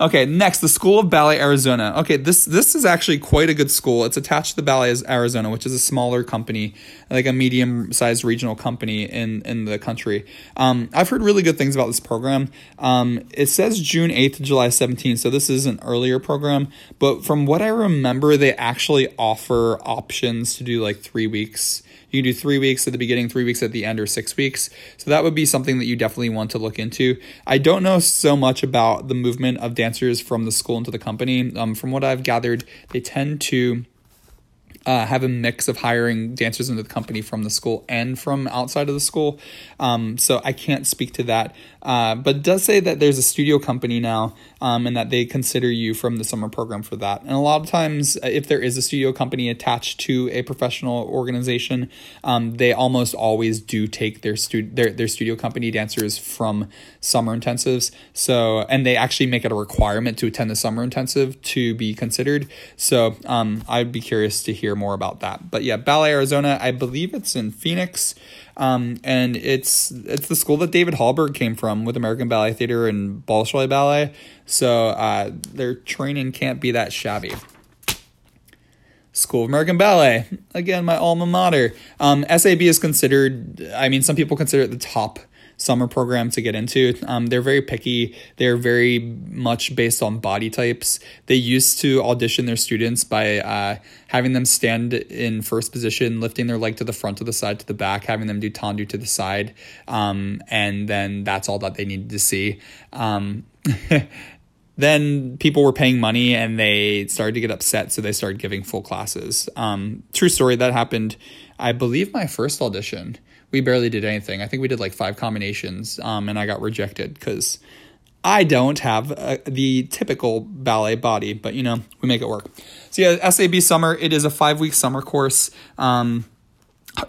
Okay, next, the School of Ballet Arizona. Okay, this this is actually quite a good school. It's attached to the Ballet Arizona, which is a smaller company, like a medium-sized regional company in in the country. Um, I've heard really good things about this program. Um, it says June eighth to July seventeenth, so this is an earlier program. But from what I remember, they actually offer options to do like three weeks you can do three weeks at the beginning, three weeks at the end, or six weeks. So that would be something that you definitely want to look into. I don't know so much about the movement of dancers from the school into the company. Um, from what I've gathered, they tend to uh, have a mix of hiring dancers into the company from the school and from outside of the school. Um, so I can't speak to that. Uh, but does say that there's a studio company now um, and that they consider you from the summer program for that. And a lot of times, uh, if there is a studio company attached to a professional organization, um, they almost always do take their, stu- their, their studio company dancers from summer intensives. So, and they actually make it a requirement to attend the summer intensive to be considered. So um, I'd be curious to hear more about that. But yeah, Ballet Arizona, I believe it's in Phoenix. Um, and it's it's the school that David Hallberg came from with American Ballet Theater and Bolshoi Ballet. So uh, their training can't be that shabby. School of American Ballet, again, my alma mater. Um, SAB is considered, I mean, some people consider it the top summer program to get into. Um, they're very picky. They're very much based on body types. They used to audition their students by uh, having them stand in first position, lifting their leg to the front, to the side, to the back, having them do tendu to the side, um, and then that's all that they needed to see. Um, then people were paying money and they started to get upset, so they started giving full classes. Um, true story, that happened, I believe, my first audition we barely did anything. I think we did like five combinations, um, and I got rejected because I don't have a, the typical ballet body, but you know, we make it work. So yeah, SAB Summer, it is a five week summer course. Um,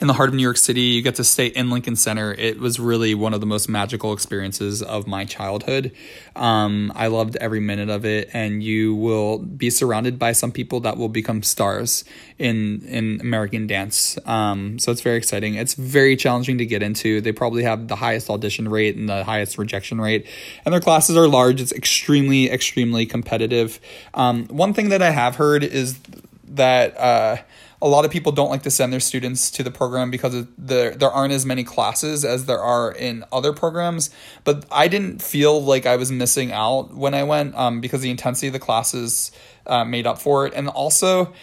in the heart of New York City. You get to stay in Lincoln Center. It was really one of the most magical experiences of my childhood. Um, I loved every minute of it, and you will be surrounded by some people that will become stars in in American dance. Um, so it's very exciting. It's very challenging to get into. They probably have the highest audition rate and the highest rejection rate, and their classes are large. It's extremely extremely competitive. Um, one thing that I have heard is that. Uh, a lot of people don't like to send their students to the program because there there aren't as many classes as there are in other programs. But I didn't feel like I was missing out when I went um, because the intensity of the classes uh, made up for it, and also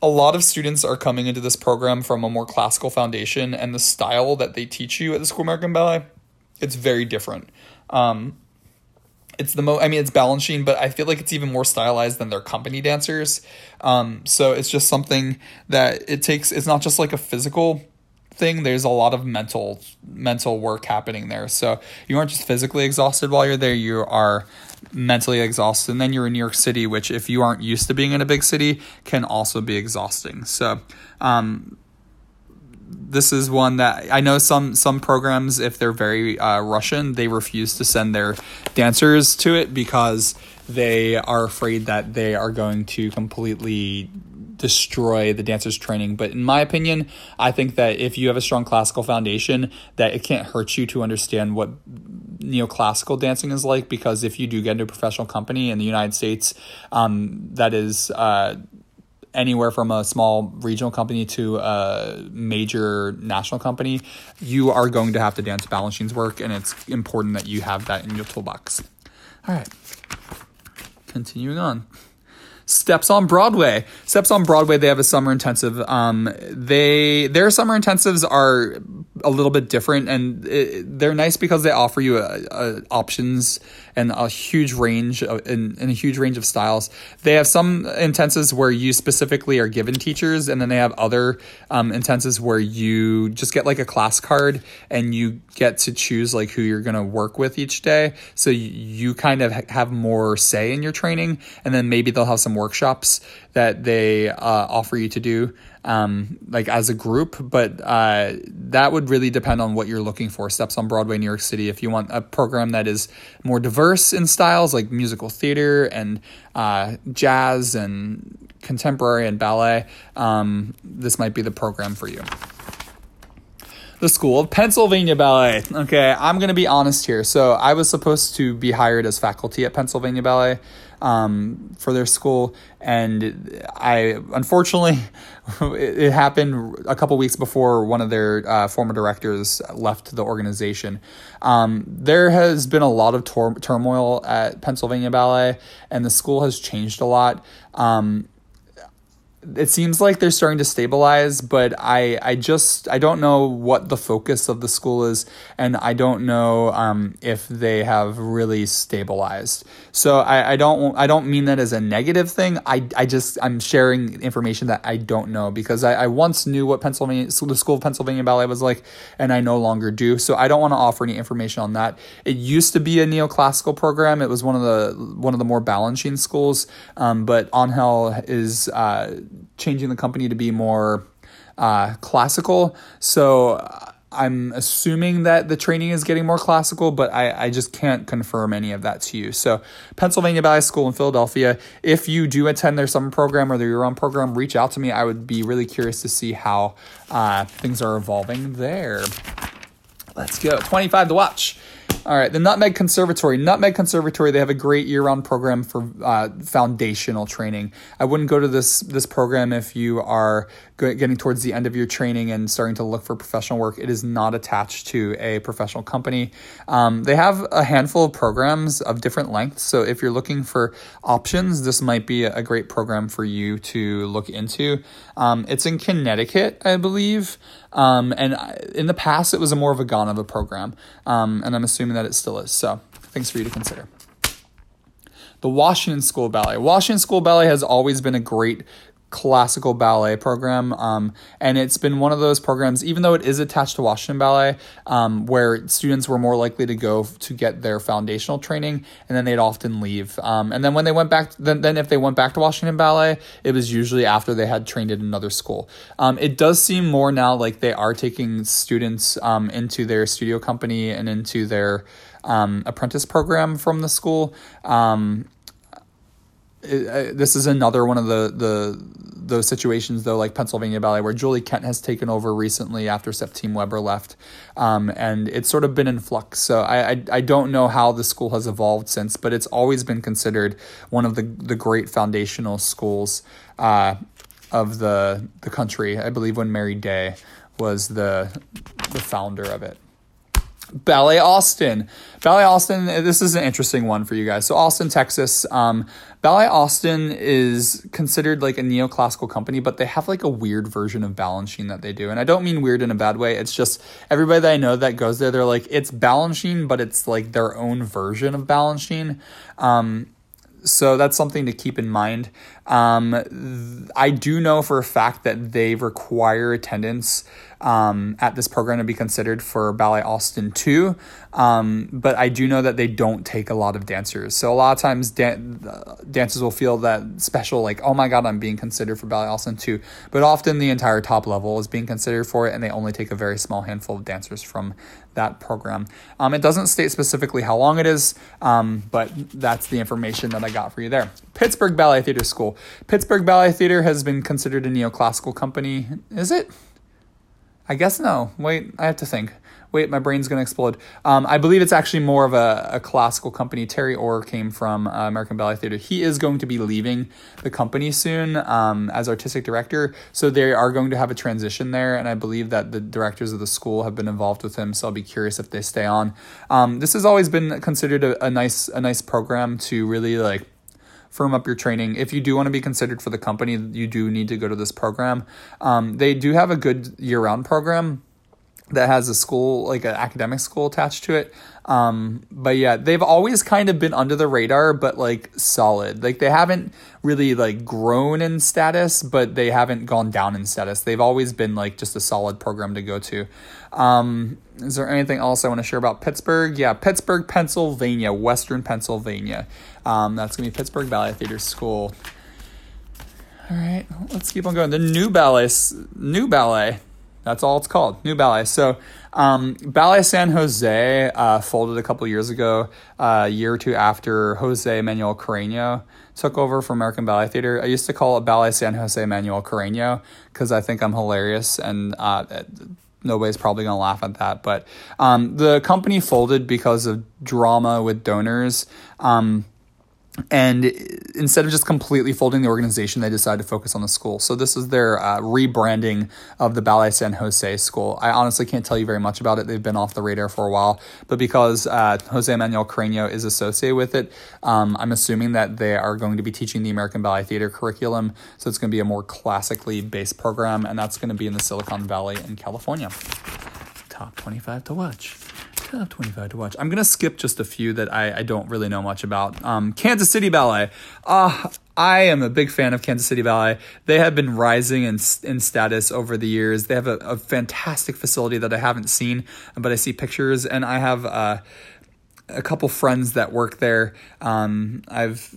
a lot of students are coming into this program from a more classical foundation, and the style that they teach you at the School American Ballet, it's very different. Um, it's the most i mean it's Balanchine but i feel like it's even more stylized than their company dancers. Um, so it's just something that it takes it's not just like a physical thing there's a lot of mental mental work happening there. So you aren't just physically exhausted while you're there you are mentally exhausted. And then you're in new york city which if you aren't used to being in a big city can also be exhausting. So um, this is one that I know some some programs, if they're very uh, Russian, they refuse to send their dancers to it because they are afraid that they are going to completely destroy the dancer's training. But in my opinion, I think that if you have a strong classical foundation, that it can't hurt you to understand what neoclassical dancing is like because if you do get into a professional company in the United States, um, that is uh, anywhere from a small regional company to a major national company, you are going to have to dance Balanchine's work, and it's important that you have that in your toolbox. All right, continuing on. Steps on Broadway. Steps on Broadway. They have a summer intensive. Um, they their summer intensives are a little bit different, and it, they're nice because they offer you a, a options and a huge range of, and, and, a huge range of styles. They have some intensives where you specifically are given teachers, and then they have other um, intensives where you just get like a class card and you get to choose like who you're going to work with each day. So you, you kind of have more say in your training, and then maybe they'll have some workshops that they uh, offer you to do um, like as a group, but uh, that would really depend on what you're looking for. Steps on Broadway, New York City. If you want a program that is more diverse in styles, like musical theater and uh, jazz and contemporary and ballet, um, this might be the program for you the School of Pennsylvania Ballet. Okay, I'm to be honest here. So I was supposed to be hired as faculty at Pennsylvania Ballet um, for their school, and I unfortunately it, happened a couple weeks before one of their uh, former directors left the organization. Um, there has been a lot of tor- turmoil at Pennsylvania Ballet, and the school has changed a lot. Um, it seems like they're starting to stabilize, but I I just I don't know what the focus of the school is, and I don't know um, if they have really stabilized. So I, I don't I don't mean that as a negative thing. I, I just I'm sharing information that I don't know because I, I once knew what Pennsylvania the School of Pennsylvania Ballet was like, and I no longer do. So I don't want to offer any information on that. It used to be a neoclassical program. It was one of the one of the more Balanchine schools, um, but Angel is. Uh, changing the company to be more uh, classical. So I'm assuming that the training is getting more classical, but I, I just can't confirm any of that to you. So, Pennsylvania Ballet School in Philadelphia, if you do attend their summer program or their year round program, reach out to me. I would be really curious to see how uh, things are evolving there. Let's go. 25 to watch. All right, the Nutmeg Conservatory. Nutmeg Conservatory, they have a great year-round program for uh, foundational training. I wouldn't go to this this program if you are getting towards the end of your training and starting to look for professional work. It is not attached to a professional company. Um, they have a handful of programs of different lengths. So if you're looking for options, this might be a great program for you to look into. Um, it's in Connecticut, I believe. Um, and in the past, it was a more of a Vaganova program. Um, and I'm assuming that it still is. So things for you to consider the Washington School Ballet. Washington School Ballet has always been a great classical ballet program. Um, and it's been one of those programs, even though it is attached to Washington Ballet, um, where students were more likely to go to get their foundational training and then they'd often leave. Um, and then when they went back, then, then if they went back to Washington Ballet, it was usually after they had trained at another school. Um, it does seem more now like they are taking students um, into their studio company and into their um, apprentice program from the school. It, this is another one of the the those situations though like Pennsylvania Ballet where Julie Kent has taken over recently after Septime Weber left. Um, and it's sort of been in flux. So I, I, I don't know how the school has evolved since but it's always been considered one of the the great foundational schools uh, of the the country. I believe when Mary Day was the the founder of it Ballet Austin. Ballet Austin, this is an interesting one for you guys. So, Austin, Texas. Um, Ballet Austin is considered like a neoclassical company, but they have like a weird version of Balanchine that they do. And I don't mean weird in a bad way. It's just everybody that I know that goes there, they're like, it's Balanchine, but it's like their own version of Balanchine. Um, so that's something to keep in mind. Um, I do know for a fact that they require attendance um, at this program to be considered for Ballet Austin 2. Um, but I do know that they don't take a lot of dancers. So a lot of times dan- dancers will feel that special, like, oh my God, I'm being considered for Ballet Austin 2. But often the entire top level is being considered for it, and they only take a very small handful of dancers from that program. Um, it doesn't state specifically how long it is, um, but that's the information that I got for you there. Pittsburgh Ballet Theater School. Pittsburgh Ballet Theater has been considered a neoclassical company. Is it? I guess no. Wait, I have to think. Wait, my brain's going to explode. Um, I believe it's actually more of a, a classical company. Terry Orr came from uh, American Ballet Theater. He is going to be leaving the company soon um, as artistic director. So they are going to have a transition there. And I believe that the directors of the school have been involved with him. So I'll be curious if they stay on. Um, this has always been considered a, a nice a nice program to really like firm up your training. If you do want to be considered for the company, you do need to go to this program. Um, they do have a good year round program that has a school like an academic school attached to it. Um, but yeah they've always kind of been under the radar but like solid. Like they haven't really like grown in status but they haven't gone down in status. They've always been like just a solid program to go to. Um, is there anything else i want to share about pittsburgh? Yeah pittsburgh pennsylvania western pennsylvania um, that's going to be pittsburgh ballet theater school all right let's keep on going the new ballet new ballet that's all it's called, New Ballet. So, um, Ballet San Jose uh, folded a couple years ago, uh, a year or two after Jose Manuel Carreño took over from American Ballet Theater. I used to call it Ballet San Jose Manuel Carreño because I think I'm hilarious and uh, nobody's probably going to laugh at that. But um, the company folded because of drama with donors. Um, and instead of just completely folding the organization, they decided to focus on the school. So this is their uh, rebranding of the Ballet San Jose School. I honestly can't tell you very much about it. They've been off the radar for a while, but because uh, Jose Manuel Carreño is associated with it, um, I'm assuming that they are going to be teaching the American Ballet Theater curriculum. So it's going to be a more classically based program, and that's going to be in the Silicon Valley in California. Top 25 to watch top 25 to watch. I'm going to skip just a few that I, I don't really know much about. Um, Kansas City Ballet. Uh, I am a big fan of Kansas City Ballet. They have been rising in, in status over the years. They have a, a fantastic facility that I haven't seen, but I see pictures, and I have uh, a couple friends that work there. Um, I've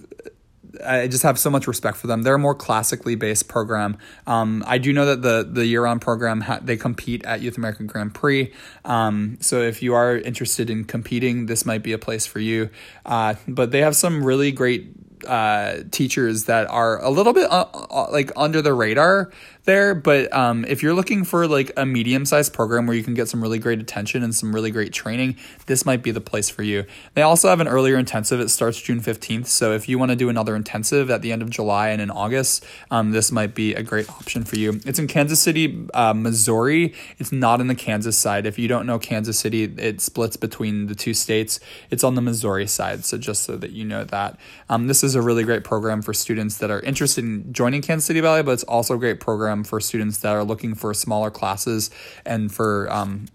I just have so much respect for them. They're a more classically based program. Um, I do know that the the year on program ha- they compete at Youth American Grand Prix. Um, so if you are interested in competing, this might be a place for you. Uh, but they have some really great uh, teachers that are a little bit uh, uh, like under the radar there. But um, if you're looking for like a medium sized program where you can get some really great attention and some really great training, this might be the place for you. They also have an earlier intensive. It starts June 15th. So if you want to do another intensive at the end of July and in August, um, this might be a great option for you. It's in Kansas City, uh, Missouri. It's not in the Kansas side. If you don't know Kansas City, it splits between the two states. It's on the Missouri side. So just so that you know that. Um, this is a really great program for students that are interested in joining Kansas City Ballet, but it's also a great program for students that are looking for smaller classes and for um,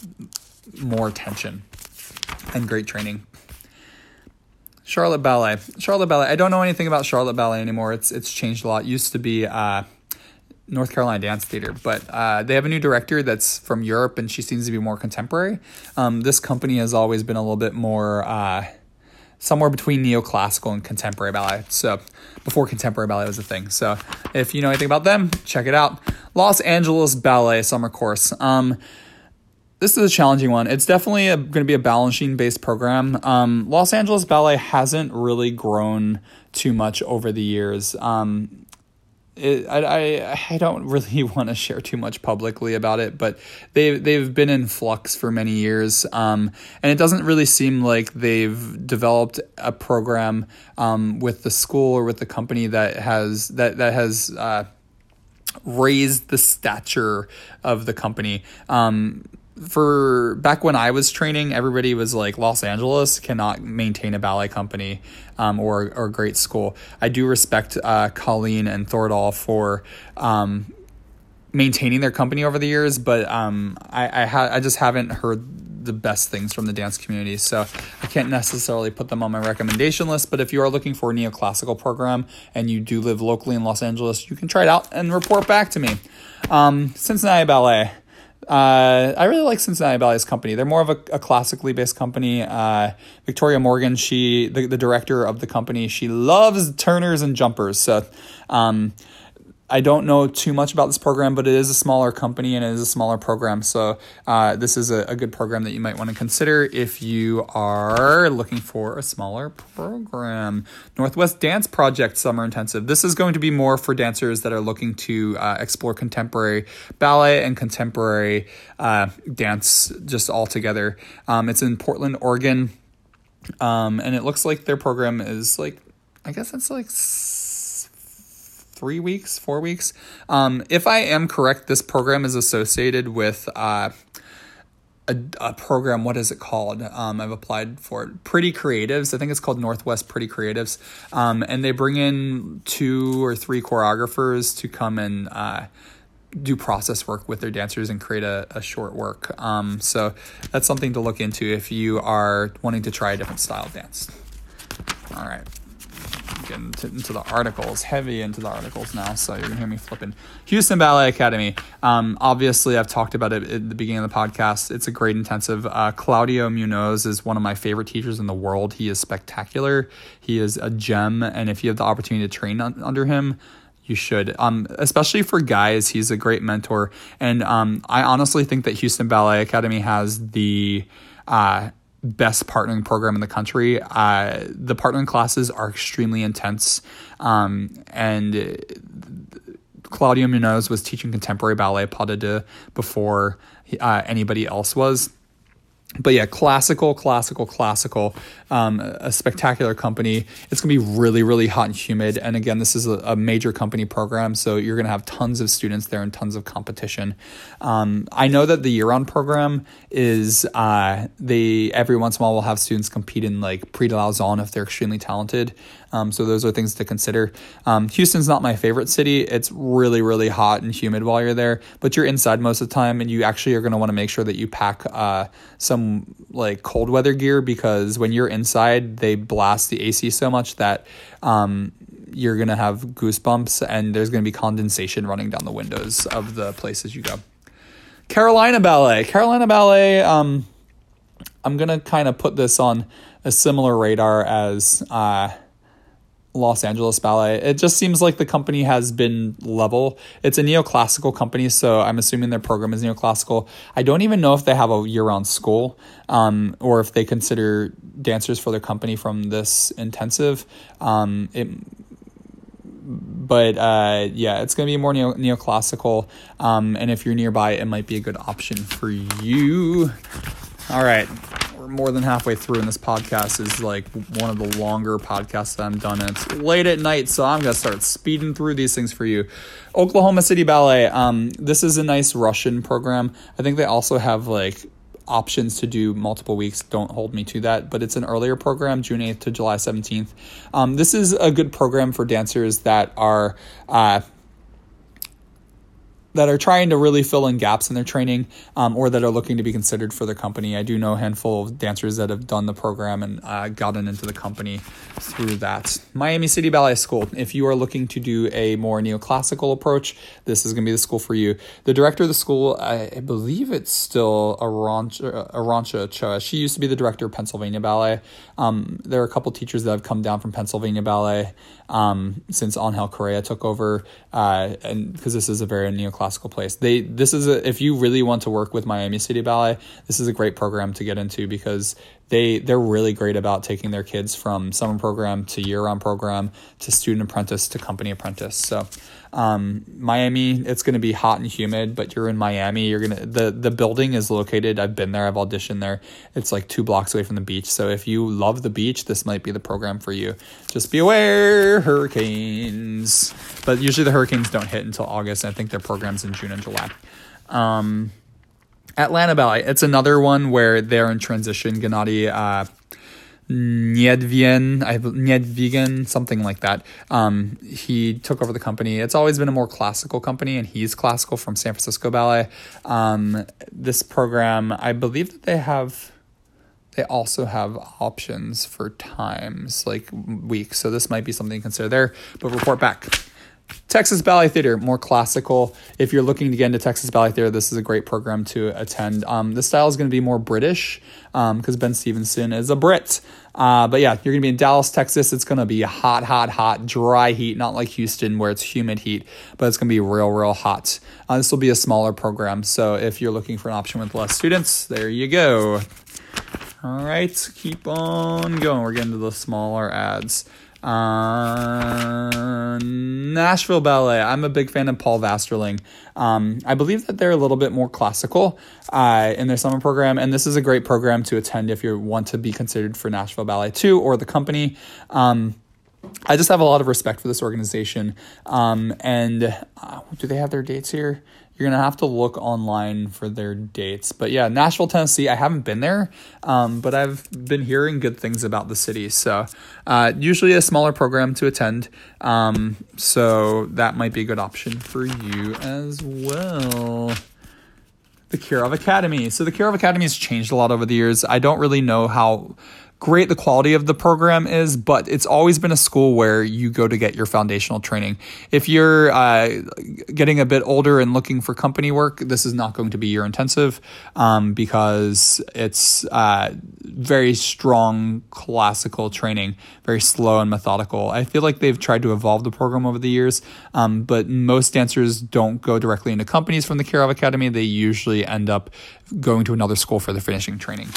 more attention and great training. Charlotte Ballet. Charlotte Ballet. I don't know anything about Charlotte Ballet anymore. It's it's changed a lot. It used to be uh, North Carolina Dance Theater, but uh, they have a new director that's from Europe, and she seems to be more contemporary. Um, this company has always been a little bit more. Uh, somewhere between neoclassical and contemporary ballet. So before contemporary ballet was a thing. So if you know anything about them, check it out. Los Angeles Ballet Summer Course. Um, this is a challenging one. It's definitely going to be a Balanchine based program. Um, Los Angeles Ballet hasn't really grown too much over the years. Um, it, I, I I don't really want to share too much publicly about it, but they they've been in flux for many years, um, and it doesn't really seem like they've developed a program um, with the school or with the company that has that that has uh, raised the stature of the company. Um, for back when I was training, everybody was like, Los Angeles cannot maintain a ballet company um, or or great school. I do respect uh, Colleen and Thordal for um, maintaining their company over the years, but um, I I, ha- I just haven't heard the best things from the dance community, so I can't necessarily put them on my recommendation list. But if you are looking for a neoclassical program and you do live locally in Los Angeles, you can try it out and report back to me. Um, Cincinnati Ballet. Uh, I really like Cincinnati Ballet's company. They're more of a, a classically based company. Uh, Victoria Morgan, she the, the director of the company, she loves turners and jumpers. So um, I don't know too much about this program, but it is a smaller company and it is a smaller program. So uh, this is a, a, good program that you might want to consider if you are looking for a smaller program. Northwest Dance Project Summer Intensive. This is going to be more for dancers that are looking to uh, explore contemporary ballet and contemporary uh, dance just all together. Um, it's in Portland, Oregon. Um, and it looks like their program is like, I guess it's like three weeks, four weeks. Um, if I am correct, this program is associated with uh, a, a, program. What is it called? Um, I've applied for it. Pretty Creatives. I think it's called Northwest Pretty Creatives. Um, and they bring in two or three choreographers to come and uh, do process work with their dancers and create a, a short work. Um, so that's something to look into if you are wanting to try a different style of dance. All right into, the articles, heavy into the articles now. So you're gonna hear me flipping. Houston Ballet Academy. Um, obviously, I've talked about it at the beginning of the podcast. It's a great intensive. Uh, Claudio Munoz is one of my favorite teachers in the world. He is spectacular. He is a gem, and if you have the opportunity to train un- under him, you should. Um, especially for guys, he's a great mentor, and um, I honestly think that Houston Ballet Academy has the uh, best partnering program in the country. Uh, the partnering classes are extremely intense, um, and Claudio Munoz was teaching contemporary ballet pas de deux before uh, anybody else was but yeah, classical, classical, classical, um, a spectacular company. It's gonna be really, really hot and humid. And again, this is a, a major company program, so you're gonna have tons of students there and tons of competition. Um, I know that the year-round program is uh, every once in a while will have students compete in like Prix de Lausanne if they're extremely talented. Um, so those are things to consider. Um, Houston's not my favorite city. It's really, really hot and humid while you're there, but you're inside most of the time, and you actually are going to want to make sure that you pack uh, some like cold weather gear because when you're inside, they blast the AC so much that um, you're going to have goosebumps and there's going to be condensation running down the windows of the places you go. Carolina Ballet. Carolina Ballet, um, I'm going to kind of put this on a similar radar as. Uh, Los Angeles Ballet. It just seems like the company has been level. It's a neoclassical company, so I'm assuming their program is neoclassical. I don't even know if they have a year round school um, or if they consider dancers for their company from this intensive. Um, it, but uh, yeah, it's going to be more neo- neoclassical. Um, and if you're nearby, it might be a good option for you. All right more than halfway through, and this podcast is like one of the longer podcasts that I've done. And it's late at night, so I'm gonna start speeding through these things for you. Oklahoma City Ballet. Um, this is a nice Russian program. I think they also have like options to do multiple weeks. Don't hold me to that, but it's an earlier program, June 8th to July 17th. Um, this is a good program for dancers that are. Uh, that are trying to really fill in gaps in their training um, or that are looking to be considered for the company. I do know a handful of dancers that have done the program and uh, gotten into the company through that. Miami City Ballet School. If you are looking to do a more neoclassical approach, this is going to be the school for you. The director of the school, I, I believe it's still Arantxa, Arantxa Ochoa. She used to be the director of Pennsylvania Ballet. Um, there are a couple teachers that have come down from Pennsylvania Ballet um, since Angel Corella took over, uh, and because this is a very neoclassical place. They this is a if you really want to work with Miami City Ballet, this is a great program to get into because they they're really great about taking their kids from summer program to year round program to student apprentice to company apprentice. So um, Miami, it's going to be hot and humid, but you're in Miami. You're gonna the the building is located. I've been there. I've auditioned there. It's like two blocks away from the beach. So if you love the beach, this might be the program for you. Just be aware, hurricanes. But usually the hurricanes don't hit until August. I think their programs in June and July. Um, Atlanta Ballet. It's another one where they're in transition. Gennady uh, Niedvien, I, Niedvigen, something like that. Um, he took over the company. It's always been a more classical company, and he's classical from San Francisco Ballet. Um, this program, I believe that they have. They also have options for times, like weeks. So this might be something to consider there. But report back. Texas Ballet Theater, more classical. If you're looking to get into Texas Ballet Theater, this is a great program to attend. Um, the style is going to be more British because um, Ben Stevenson is a Brit. Uh, but yeah, you're going to be in Dallas, Texas. It's going to be hot, hot, hot, dry heat, not like Houston where it's humid heat, but it's going to be real, real hot. Uh, this will be a smaller program. So if you're looking for an option with less students, there you go. All right, keep on going. We're getting to the smaller ads. Uh, Nashville Ballet. I'm a big fan of Paul Vasterling. Um, I believe that they're a little bit more classical uh, in their summer program, and this is a great program to attend if you want to be considered for Nashville Ballet too or the company. Um, I just have a lot of respect for this organization. Um, and uh, do they have their dates here? You're gonna have to look online for their dates. But yeah, Nashville, Tennessee. I haven't been there, um, but I've been hearing good things about the city. So uh, usually a smaller program to attend. Um, so that might be a good option for you as well the Kirov Academy. So the Kirov Academy has changed a lot over the years. I don't really know how great the quality of the program is, but it's always been a school where you go to get your foundational training. If you're uh, getting a bit older and looking for company work, this is not going to be your intensive um, because it's uh, very strong classical training, very slow and methodical. I feel like they've tried to evolve the program over the years, um, but most dancers don't go directly into companies from the Kirov Academy. They usually end up going to another school for their finishing training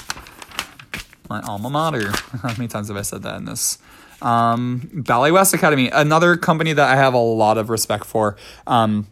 my alma mater. How many times have I said that in this? Um, Ballet West Academy, another company that I have a lot of respect for. Um,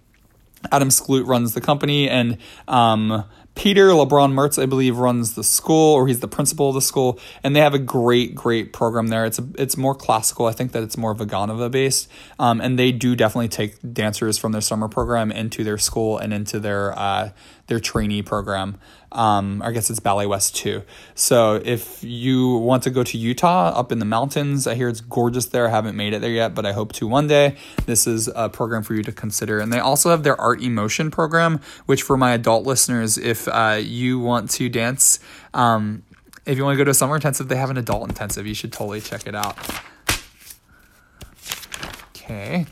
Adam Sklute runs the company, and um, Peter LeBron Mertz, I believe, runs the school, or he's the principal of the school, and they have a great, great program there. It's a, it's more classical. I think that it's more Vaganova based, um, and they do definitely take dancers from their summer program into their school and into their uh, their trainee program. Um, I guess it's Ballet West too. So if you want to go to Utah up in the mountains, I hear it's gorgeous there. I haven't made it there yet, but I hope to one day. This is a program for you to consider. And they also have their Art Emotion program, which for my adult listeners, if uh, you want to dance, um, if you want to go to a summer intensive, they have an adult intensive. You should totally check it out. Okay.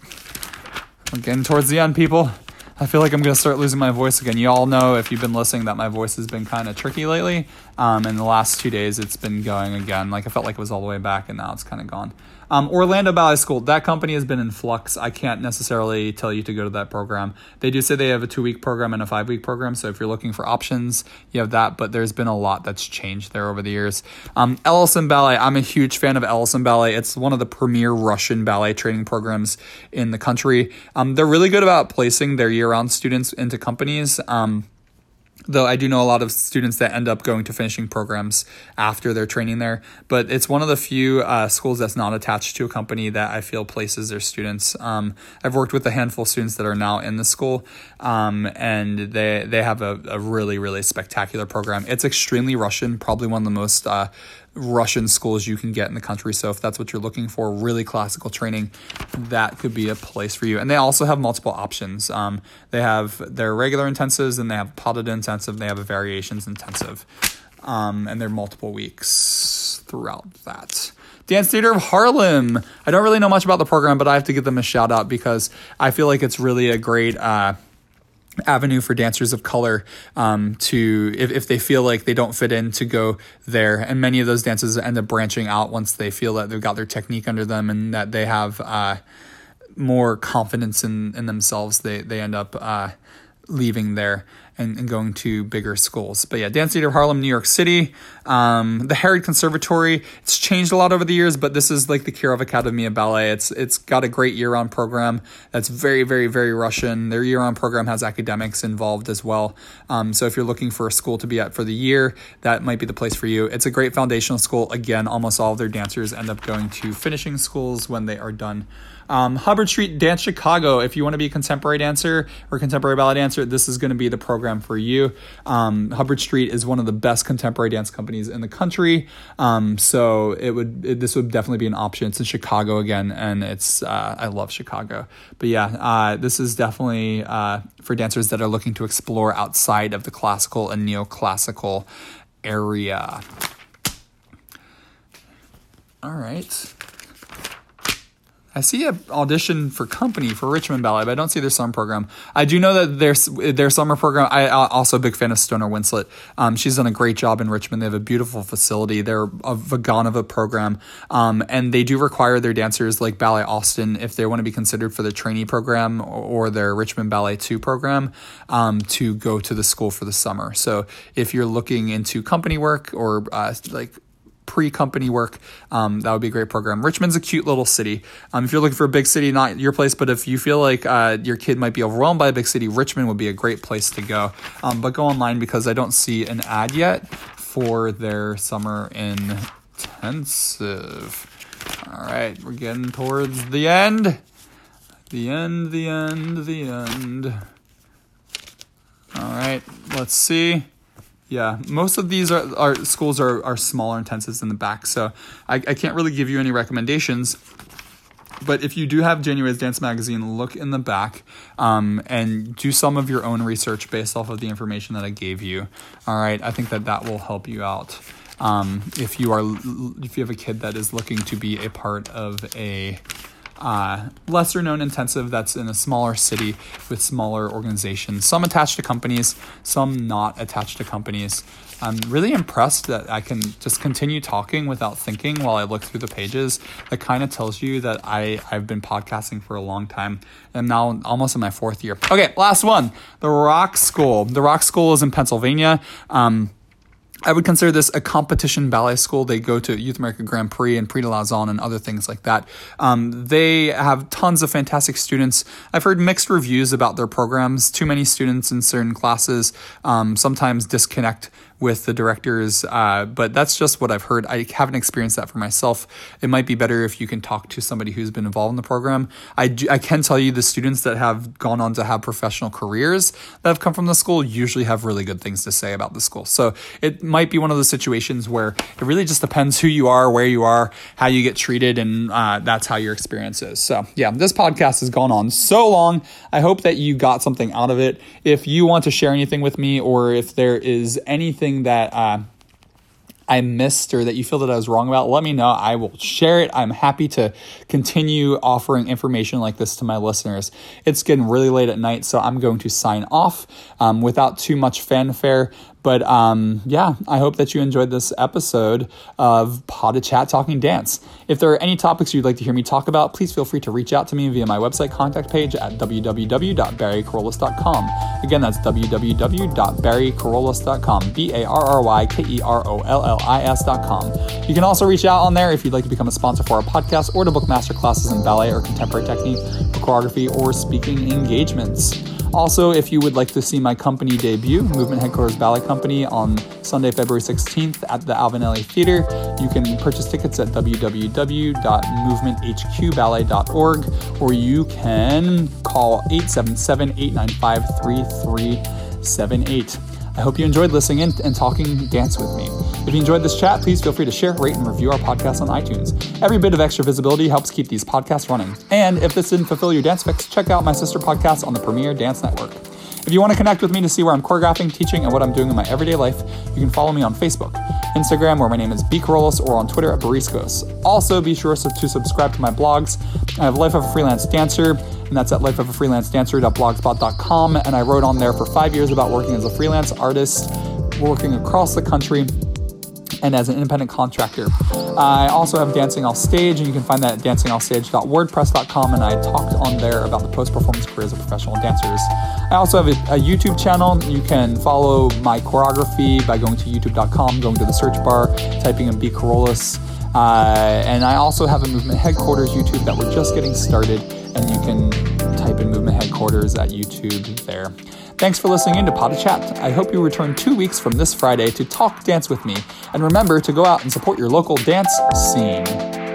We're getting towards the end, people. I feel like I'm going to start losing my voice again. You all know if you've been listening that my voice has been kind of tricky lately. Um, and the last two days it's been going again. Like I felt like it was all the way back and now it's kind of gone. Um, Orlando Ballet School, that company has been in flux. I can't necessarily tell you to go to that program. They do say they have a two week program and a five week program. So if you're looking for options, you have that. But there's been a lot that's changed there over the years. Um, Ellison Ballet, I'm a huge fan of Ellison Ballet. It's one of the premier Russian ballet training programs in the country. Um, they're really good about placing their year round students into companies. Um, though I do know a lot of students that end up going to finishing programs after their training there. But it's one of the few uh, schools that's not attached to a company that I feel places their students. Um, I've worked with a handful of students that are now in the school, um, and they they have a, a really really spectacular program. It's extremely Russian, probably one of the most uh, Russian schools you can get in the country. So if that's what you're looking for, really classical training, that could be a place for you. And they also have multiple options. Um, they have their regular intensives, and they have potted intensive. They have a variations intensive, um, and they're multiple weeks throughout that. Dance Theater of Harlem. I don't really know much about the program, but I have to give them a shout out because I feel like it's really a great. Uh, avenue for dancers of color um, to if, if they feel like they don't fit in to go there. And many of those dances end up branching out once they feel that they've got their technique under them and that they have uh, more confidence in, in themselves. They, they end up uh, leaving there and, and, going to bigger schools. But yeah, Dance Theater of Harlem, New York City. Um, the Harid Conservatory, it's changed a lot over the years, but this is like the Kirov Academy of Ballet. It's it's got a great year-round program that's very, very, very Russian. Their year-round program has academics involved as well. Um, so if you're looking for a school to be at for the year, that might be the place for you. It's a great foundational school. Again, almost all of their dancers end up going to finishing schools when they are done. Um, Hubbard Street Dance Chicago. If you want to be a contemporary dancer or contemporary ballet dancer, this is going to be the program for you. Um, Hubbard Street is one of the best contemporary dance companies in the country, um, so it would it, this would definitely be an option. It's in Chicago again, and it's uh, I love Chicago. But yeah, uh, this is definitely uh, for dancers that are looking to explore outside of the classical and neoclassical area. All right. I see an audition for company for Richmond Ballet, but I don't see their summer program. I do know that their their summer program. I also a big fan of Stoner Winslett. Um, she's done a great job in Richmond. They have a beautiful facility. They're a Vaganova program, um, and they do require their dancers like Ballet Austin if they want to be considered for the trainee program or their Richmond Ballet Two program um, to go to the school for the summer. So if you're looking into company work or uh, like pre company work, um, that would be a great program. Richmond's a cute little city. Um, if you're looking for a big city, not your place, but if you feel like uh, your kid might be overwhelmed by a big city, Richmond would be a great place to go. Um, but go online because I don't see an ad yet for their summer intensive. All right, we're getting towards the end. The end, the end, the end. All right, let's see. Yeah, most of these are, are schools are, are smaller intensives in the back, so I, I can't really give you any recommendations. But if you do have January's Dance Magazine, look in the back um, and do some of your own research based off of the information that I gave you. All right, I think that that will help you out. Um, if you are if you have a kid that is looking to be a part of a uh, lesser known intensive that's in a smaller city with smaller organizations, some attached to companies, some not attached to companies. I'm really impressed that I can just continue talking without thinking while I look through the pages. That kind of tells you that I, I've been podcasting for a long time. I'm now almost in my fourth year. Okay, last one The Rock School. The Rock School is in Pennsylvania. Um, I would consider this a competition ballet school. They go to Youth America Grand Prix and Prix de Lausanne and other things like that. Um, they have tons of fantastic students. I've heard mixed reviews about their programs. Too many students in certain classes um, sometimes disconnect with the directors, uh, but that's just what I've heard. I haven't experienced that for myself. It might be better if you can talk to somebody who's been involved in the program. I, do, I can tell you the students that have gone on to have professional careers that have come from the school usually have really good things to say about the school. So it might be one of those situations where it really just depends who you are, where you are, how you get treated, and uh, that's how your experience is. So yeah, this podcast has gone on so long. I hope that you got something out of it. If you want to share anything with me, or if there is anything something that uh, I missed or that you feel that I was wrong about, let me know. I will share it. I'm happy to continue offering information like this to my listeners. It's getting really late at night, so I'm going to sign off um, without too much fanfare. But um, yeah, I hope that you enjoyed this episode of Pod de Chat Talking Dance. If there are any topics you'd like to hear me talk about, please feel free to reach out to me via my website contact page at www.barrykerollis.com. Again, that's www.barrykerollis.com. B A R R Y K E R O L L I S.com. You can also reach out on there if you'd like to become a sponsor for our podcast or to book master classes in ballet or contemporary technique, choreography, or speaking engagements. Also, if you would like to see my company debut, Movement Headquarters Ballet Company, on Sunday, February 16th at the Alvinelli Theater, you can purchase tickets at www.movementhqballet.org or you can call 877 895 3378. I hope you enjoyed listening in and talking dance with me. If you enjoyed this chat, please feel free to share, rate, and review our podcast on iTunes. Every bit of extra visibility helps keep these podcasts running. And if this didn't fulfill your dance fix, check out my sister podcast on the Premier Dance Network. If you want to connect with me to see where I'm choreographing, teaching, and what I'm doing in my everyday life, you can follow me on Facebook, Instagram, where my name is B. Kerollis, or on Twitter at Bariscos. Also, be sure to subscribe to my blogs. I have Life of a Freelance Dancer, and that's at lifeofafreelancedancer.blogspot.com. And I wrote on there for five years about working as a freelance artist, working across the country and as an independent contractor. I also have Dancing Off Stage, and you can find that at dancingoffstage.wordpress.com. And I talked on there about the post performance careers of professional dancers. I also have a, a, YouTube channel. You can follow my choreography by going to youtube.com, going to the search bar, typing in B. Kerollis. Uh, and I also have a Movement Headquarters YouTube that we're just getting started, and you can type in Movement Headquarters at YouTube there. Thanks for listening in to to Chat. I hope you return two weeks from this Friday to talk dance with me. And remember to go out and support your local dance scene.